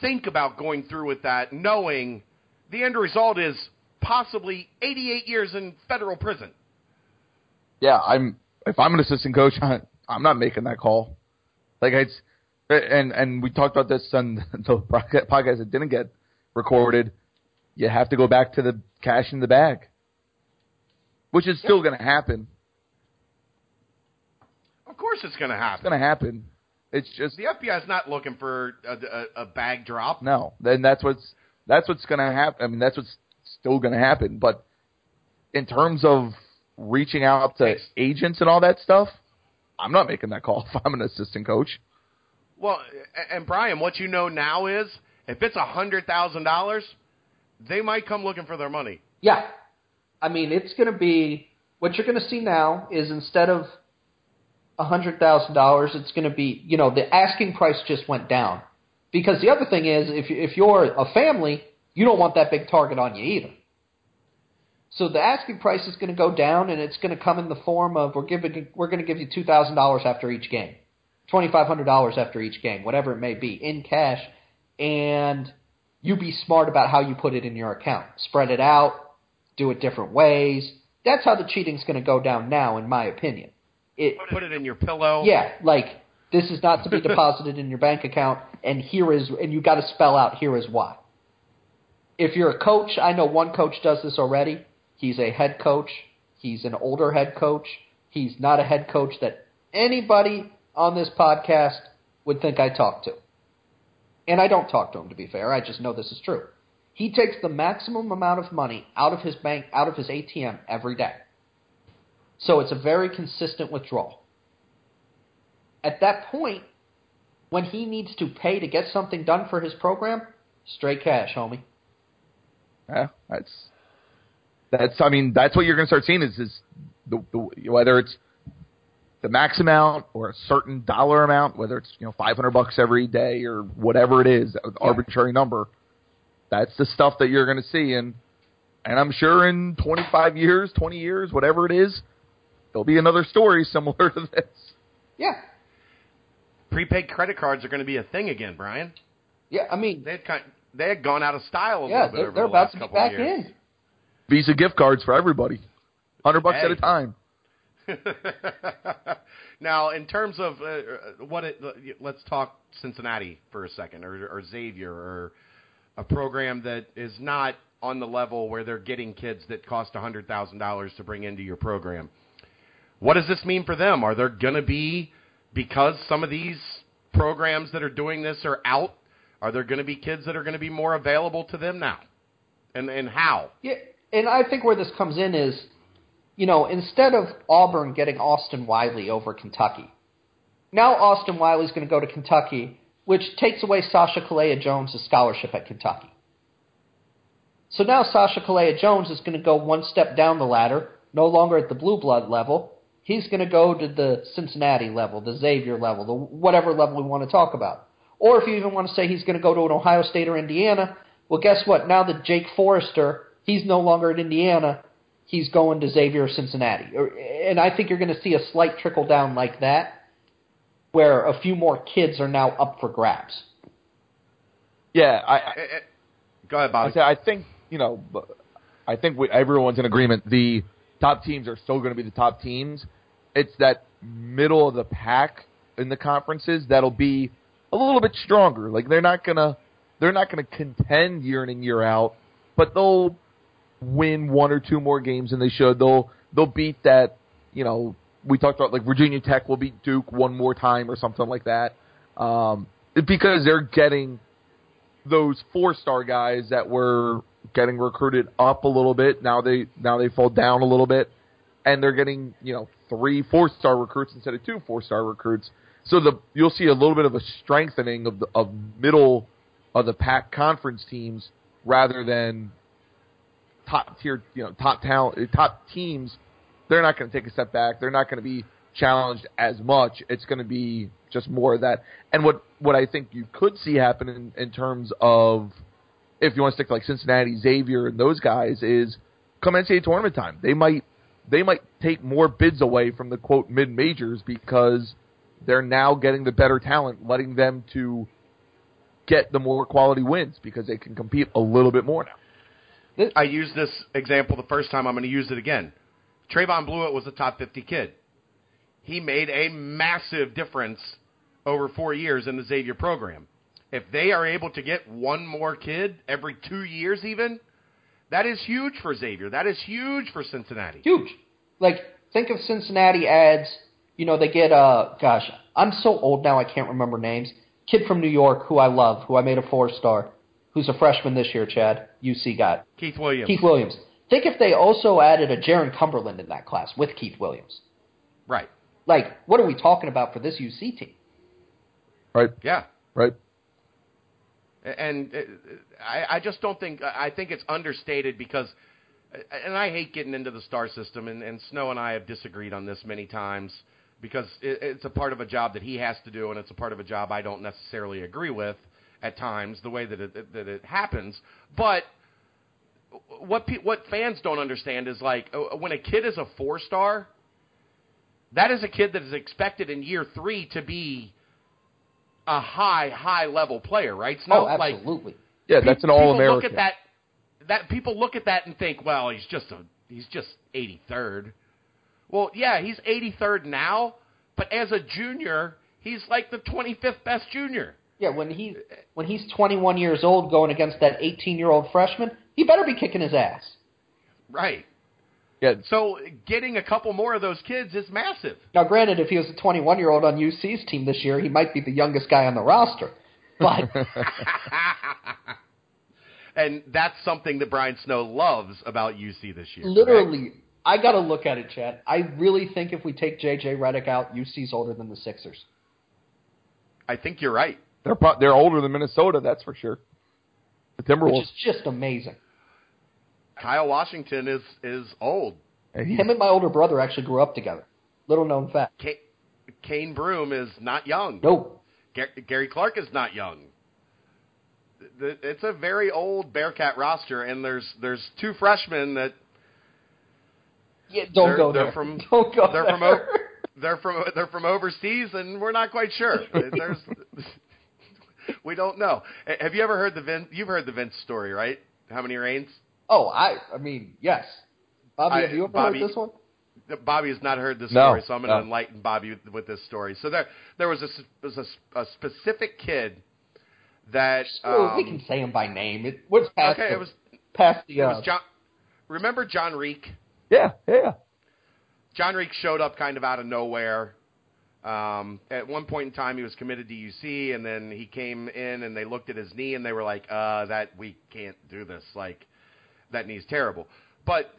think about going through with that, knowing the end result is possibly 88 years in federal prison? Yeah, I'm. If I'm an assistant coach, I, I'm not making that call. Like it's, and and we talked about this on the podcast that didn't get recorded. You have to go back to the cash in the bag, which is still going to happen. Of course, it's going to happen. It's going to happen. It's just The FBI is not looking for a, a, a bag drop. no. Then that's what's that's what's going to happen. I mean, that's what's still going to happen. But in terms of reaching out to It's- agents and all that stuff, I'm not making that call if I'm an assistant coach. Well, and Brian, what you know now is if it's a hundred thousand dollars, they might come looking for their money. Yeah. I mean, it's going to be what you're going to see now is instead of a hundred thousand dollars, it's going to be you know the asking price just went down because the other thing is if if you're a family, you don't want that big target on you either. So the asking price is going to go down, and it's going to come in the form of we're giving we're going to give you two thousand dollars after each game, twenty five hundred dollars after each game, whatever it may be, in cash, and you be smart about how you put it in your account. Spread it out, do it different ways. That's how the cheating's going to go down now, in my opinion. It, Put it in your pillow. yeah, like this is not to be deposited in your bank account, and here is, and you got to spell out here is why. If you're a coach, I know one coach does this already. He's a head coach. He's an older head coach. He's not a head coach that anybody on this podcast would think I talk to. And I don't talk to him, to be fair. I just know this is true. He takes the maximum amount of money out of his bank, out of his ATM every day. So it's a very consistent withdrawal. At that point, when he needs to pay to get something done for his program, straight cash, homie. Yeah, that's that's. I mean, that's what you're going to start seeing is is the, the whether it's the max amount or a certain dollar amount, whether it's you know 500 bucks every day or whatever it is, an arbitrary number. That's the stuff that you're going to see, and and I'm sure in 25 years, 20 years, whatever it is, there'll be another story similar to this. Yeah. Prepaid credit cards are going to be a thing again, Brian. Yeah, I mean, They had kind, they had gone out of style a yeah, little bit they're, over they're the about last to be couple of back years. in. Visa gift cards for everybody, hundred bucks at a time. now, in terms of uh, what it, let's talk Cincinnati for a second, or, or Xavier, or a program that is not on the level where they're getting kids that cost hundred thousand dollars to bring into your program. What does this mean for them? Are there going to be because some of these programs that are doing this are out? Are there going to be kids that are going to be more available to them now? And and how? Yeah, and I think where this comes in is, you know, instead of Auburn getting Austin Wiley over Kentucky, now Austin Wiley's going to go to Kentucky, which takes away Sacha Killeya-Jones' scholarship at Kentucky. So now Sacha Killeya-Jones is going to go one step down the ladder, no longer at the blue blood level. He's going to go to the Cincinnati level, the Xavier level, the whatever level we want to talk about. Or if you even want to say he's going to go to an Ohio State or Indiana, well, guess what? Now that Jake Forrester, he's no longer at Indiana, he's going to Xavier or Cincinnati. And I think you're going to see a slight trickle down like that, where a few more kids are now up for grabs. Yeah, I, I Eh, eh, Go ahead, I, Bobby. say, I think you know, I think we, everyone's in agreement. The top teams are still going to be the top teams. It's that middle of the pack in the conferences that'll be a little bit stronger. Like they're not gonna they're not gonna contend year in and year out, but they'll win one or two more games than they should. They'll they'll beat that. You know, we talked about like Virginia Tech will beat Duke one more time or something like that, um, because they're getting those four star guys that were getting recruited up a little bit. Now they now they fall down a little bit, and they're getting you know three four star recruits instead of two four star recruits. So the you'll see a little bit of a strengthening of the of middle of the pack conference teams rather than top tier you know top talent top teams. They're not going to take a step back. They're not going to be challenged as much. It's going to be just more of that. And what what I think you could see happen in, in terms of if you want to stick to like Cincinnati, Xavier, and those guys is come NCAA tournament time. They might they might take more bids away from the quote mid majors because they're now getting the better talent, letting them to get the more quality wins because they can compete a little bit more now. I used this example the first time. I'm going to use it again. Trevon Bluiett was a top 50 kid. He made a massive difference over four years in the Xavier program. If they are able to get one more kid every two years, even, that is huge for Xavier. That is huge for Cincinnati. Huge. Like, think of Cincinnati ads. You know, they get, uh, gosh, I'm so old now I can't remember names. Kid from New York who I love, who I made a four star, who's a freshman this year, Chad. UC got. Keith Williams. Keith Williams. Think if they also added a Jaron Cumberland in that class with Keith Williams. Right. Like, what are we talking about for this UC team? Right? Yeah. Right? and uh, I, I just don't think I think it's understated because, and I hate getting into the star system, and, and Snow and I have disagreed on this many times because it, it's a part of a job that he has to do, and it's a part of a job I don't necessarily agree with at times the way that it that it happens, but. What pe- what fans don't understand is like uh, when a kid is a four star, that is a kid that is expected in year three to be a high high level player, right? Snow? oh, Like, absolutely. Yeah, that's an all American. Look at that. That people look at that and think, well, he's just a he's just 83rd. Well, yeah, he's 83rd now, but as a junior, he's like the 25th best junior. Yeah, when he when he's 21 years old going against that 18 year old freshman, he better be kicking his ass. Right. Yeah, So getting a couple more of those kids is massive. Now, granted, if he was a 21 year old on UC's team this year, he might be the youngest guy on the roster. But and that's something that Brian Snow loves about UC this year. correct? literally, I got to look at it, Chad. I really think if we take JJ Redick out, UC's older than the Sixers. I think you're right. they're pro- they're older than Minnesota, that's for sure. The Which Timberwolves. is just amazing. Kyle Washington is is old. and he- Him and my older brother actually grew up together. Little known fact. Ka- Cane Broome is not young. Nope. Gary Clark is not young. It's a very old Bearcat roster, and there's there's two freshmen that Yeah, don't they're, go they're there. from don't go they're there. from o- they're from they're from overseas, and we're not quite sure. There's we don't know. Have you ever heard the Vince? You've heard the Vince story, right? How many rains? Oh, I I mean, yes. Bobby, I- have you ever Bobby- heard this one? Bobby has not heard this No, story, so I'm going to no. enlighten Bobby with, with this story. So there, there was a, was a, a specific kid that. Oh, we um, can say him by name. It what's past okay, the, it was past the it uh, was John. Remember John Reek? Yeah, yeah. John Reek showed up kind of out of nowhere. Um, at one point in time, he was committed to UC, and then he came in, and they looked at his knee, and they were like, "Uh, that we can't do this. Like, that knee's terrible." But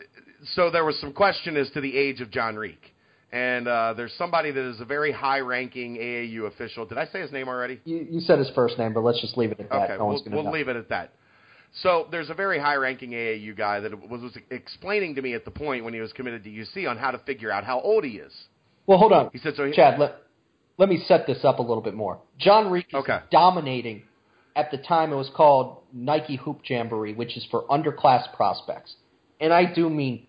so there was some question as to the age of John Reek, and uh, there's somebody that is a very high-ranking AAU official. Did I say his name already? you, you said his first name, but let's just leave it at that. Okay, no we'll, we'll know. leave it at that. So there's a very high-ranking AAU guy that was, was explaining to me at the point when he was committed to UC on how to figure out how old he is. Well, hold on. He said so. He, Chad, let let me set this up a little bit more. John Reek is Okay. dominating. At the time, it was called Nike Hoop Jamboree, which is for underclass prospects, and I do mean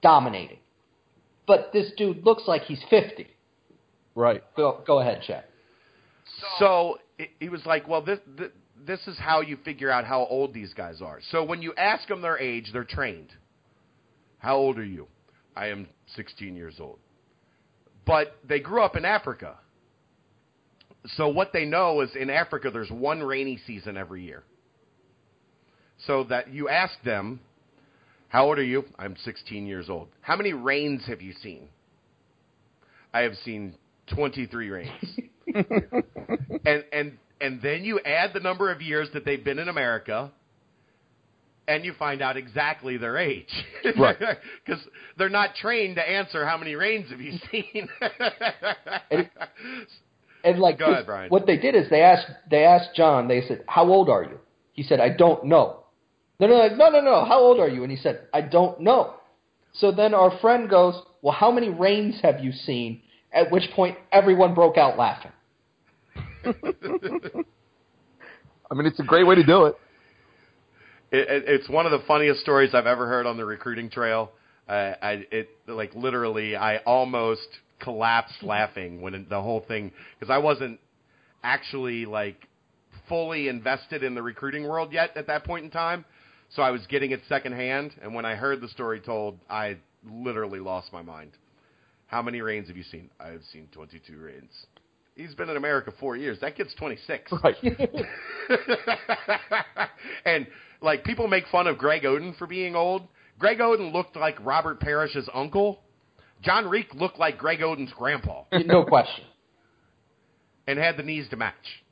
dominating. But this dude looks like he's fifty. Right. Go go ahead, Chad. So he- he was like, "Well, this, this this is how you figure out how old these guys are. So when you ask them their age, they're trained. How old are you? I am 16 years old. But they grew up in Africa. So what they know is in Africa there's one rainy season every year. So that you ask them, how old are you? I'm 16 years old. How many rains have you seen? I have seen 23 rains. and and and then you add the number of years that they've been in America, and you find out exactly their age, Right. Because they're not trained to answer how many rains have you seen. And- And like ahead, what they did is they asked they asked John. They said, "How old are you?" He said, "I don't know." Then they're like, "No, no, no. How old are you?" And he said, "I don't know." So then our friend goes, "Well, how many rains have you seen?" At which point everyone broke out laughing. I mean, it's a great way to do it. It, it, it's one of the funniest stories I've ever heard on the recruiting trail. Uh, I, it like literally, I almost collapsed laughing when it, the whole thing because I wasn't actually like fully invested in the recruiting world yet at that point in time. So I was getting it secondhand, and when I heard the story told, I literally lost my mind. How many rains have you seen? I have seen 22 rains. He's been in America four years. That kid's 26. Right. and like people make fun of Greg Oden for being old. Greg Oden looked like Robert Parish's uncle. John Reek looked like Greg Oden's grandpa No question. and had the knees to match.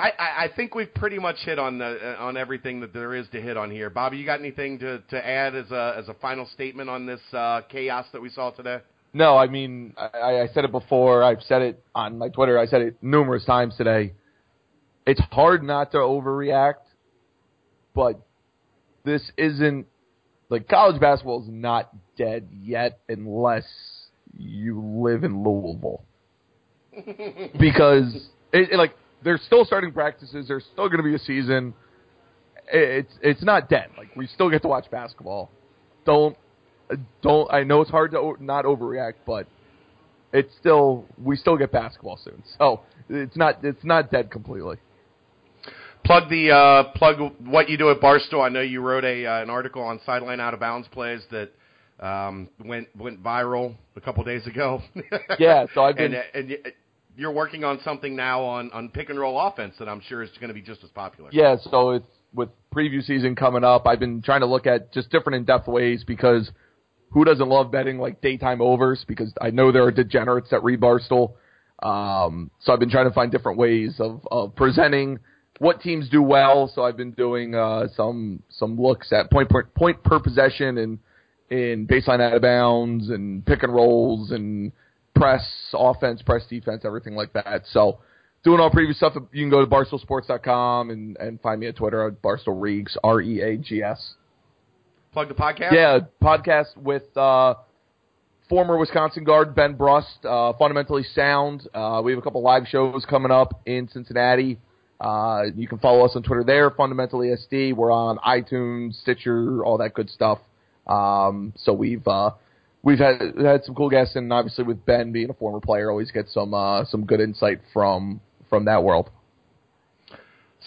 I, I, I think we've pretty much hit on the uh, on everything that there is to hit on here. Bobby, you got anything to, to add as a as a final statement on this uh, chaos that we saw today? No, I mean, I, I said it before. I've said it on my Twitter. I said it numerous times today. It's hard not to overreact, but this isn't like college basketball is not dead yet unless you live in Louisville. because it, it, like they're still starting practices, there's still going to be a season. It's it's not dead. Like we still get to watch basketball. Don't don't I know it's hard to not overreact, but it's still we still get basketball soon. So it's not it's not dead completely. Plug the uh, plug what you do at Barstool. I know you wrote a uh, an article on sideline out of bounds plays that um, went went viral a couple days ago. Yeah, so I've been- and, and y- you're working on something now on on pick and roll offense that I'm sure is going to be just as popular. Yeah, so it's with preview season coming up, I've been trying to look at just different in-depth ways because who doesn't love betting like daytime overs? Because I know there are degenerates that read. Um, so I've been trying to find different ways of, of presenting what teams do well. So I've been doing uh, some some looks at point per, point per possession and in baseline out of bounds and pick and rolls and press offense, press defense, everything like that. So doing all previous stuff. You can go to barstoolsports.com and, and find me at Twitter at Barstool Reags, R E A G S. Plug the podcast. Yeah, podcast with uh, former Wisconsin guard Ben Brust, uh, fundamentally sound. Uh, we have a couple live shows coming up in Cincinnati. Uh, you can follow us on Twitter there, fundamentally SD. We're on iTunes, Stitcher, all that good stuff. Um, so we've uh, we've had had some cool guests, and obviously with Ben being a former player, always get some uh, some good insight from from that world.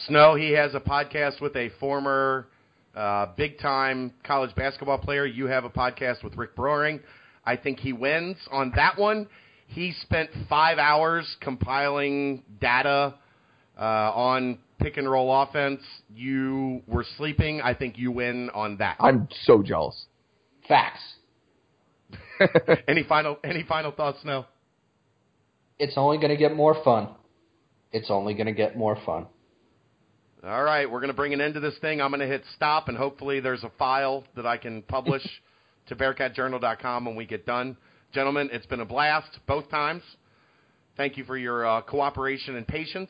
Snow, he has a podcast with a former uh, big time college basketball player. You have a podcast with Rick Broering. I think he wins on that one. He spent five hours compiling data uh, on pick and roll offense. You were sleeping. I think you win on that. I'm so jealous. Facts. any final any final thoughts, Snow? It's only going to get more fun. It's only going to get more fun. All right, we're going to bring an end to this thing. I'm going to hit stop, and hopefully there's a file that I can publish to BearcatJournal.com when we get done. Gentlemen, it's been a blast both times. Thank you for your uh, cooperation and patience,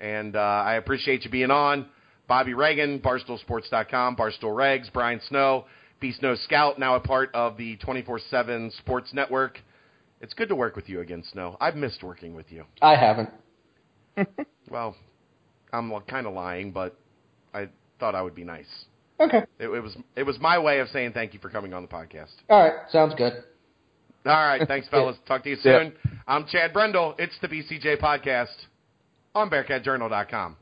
and uh, I appreciate you being on. Bobby Reagan, BarstoolSports.com, Barstool Regs, Brian Snow, B Snow Scout, now a part of the 24/7 Sports Network. It's good to work with you again, Snow. I've missed working with you. I haven't. Well, I'm kind of lying, but I thought I would be nice. Okay. It, it was it was my way of saying thank you for coming on the podcast. All right. Sounds good. All right, thanks, fellas. Talk to you soon. I'm Chad Brendel. It's the BCJ podcast on BearcatJournal.com.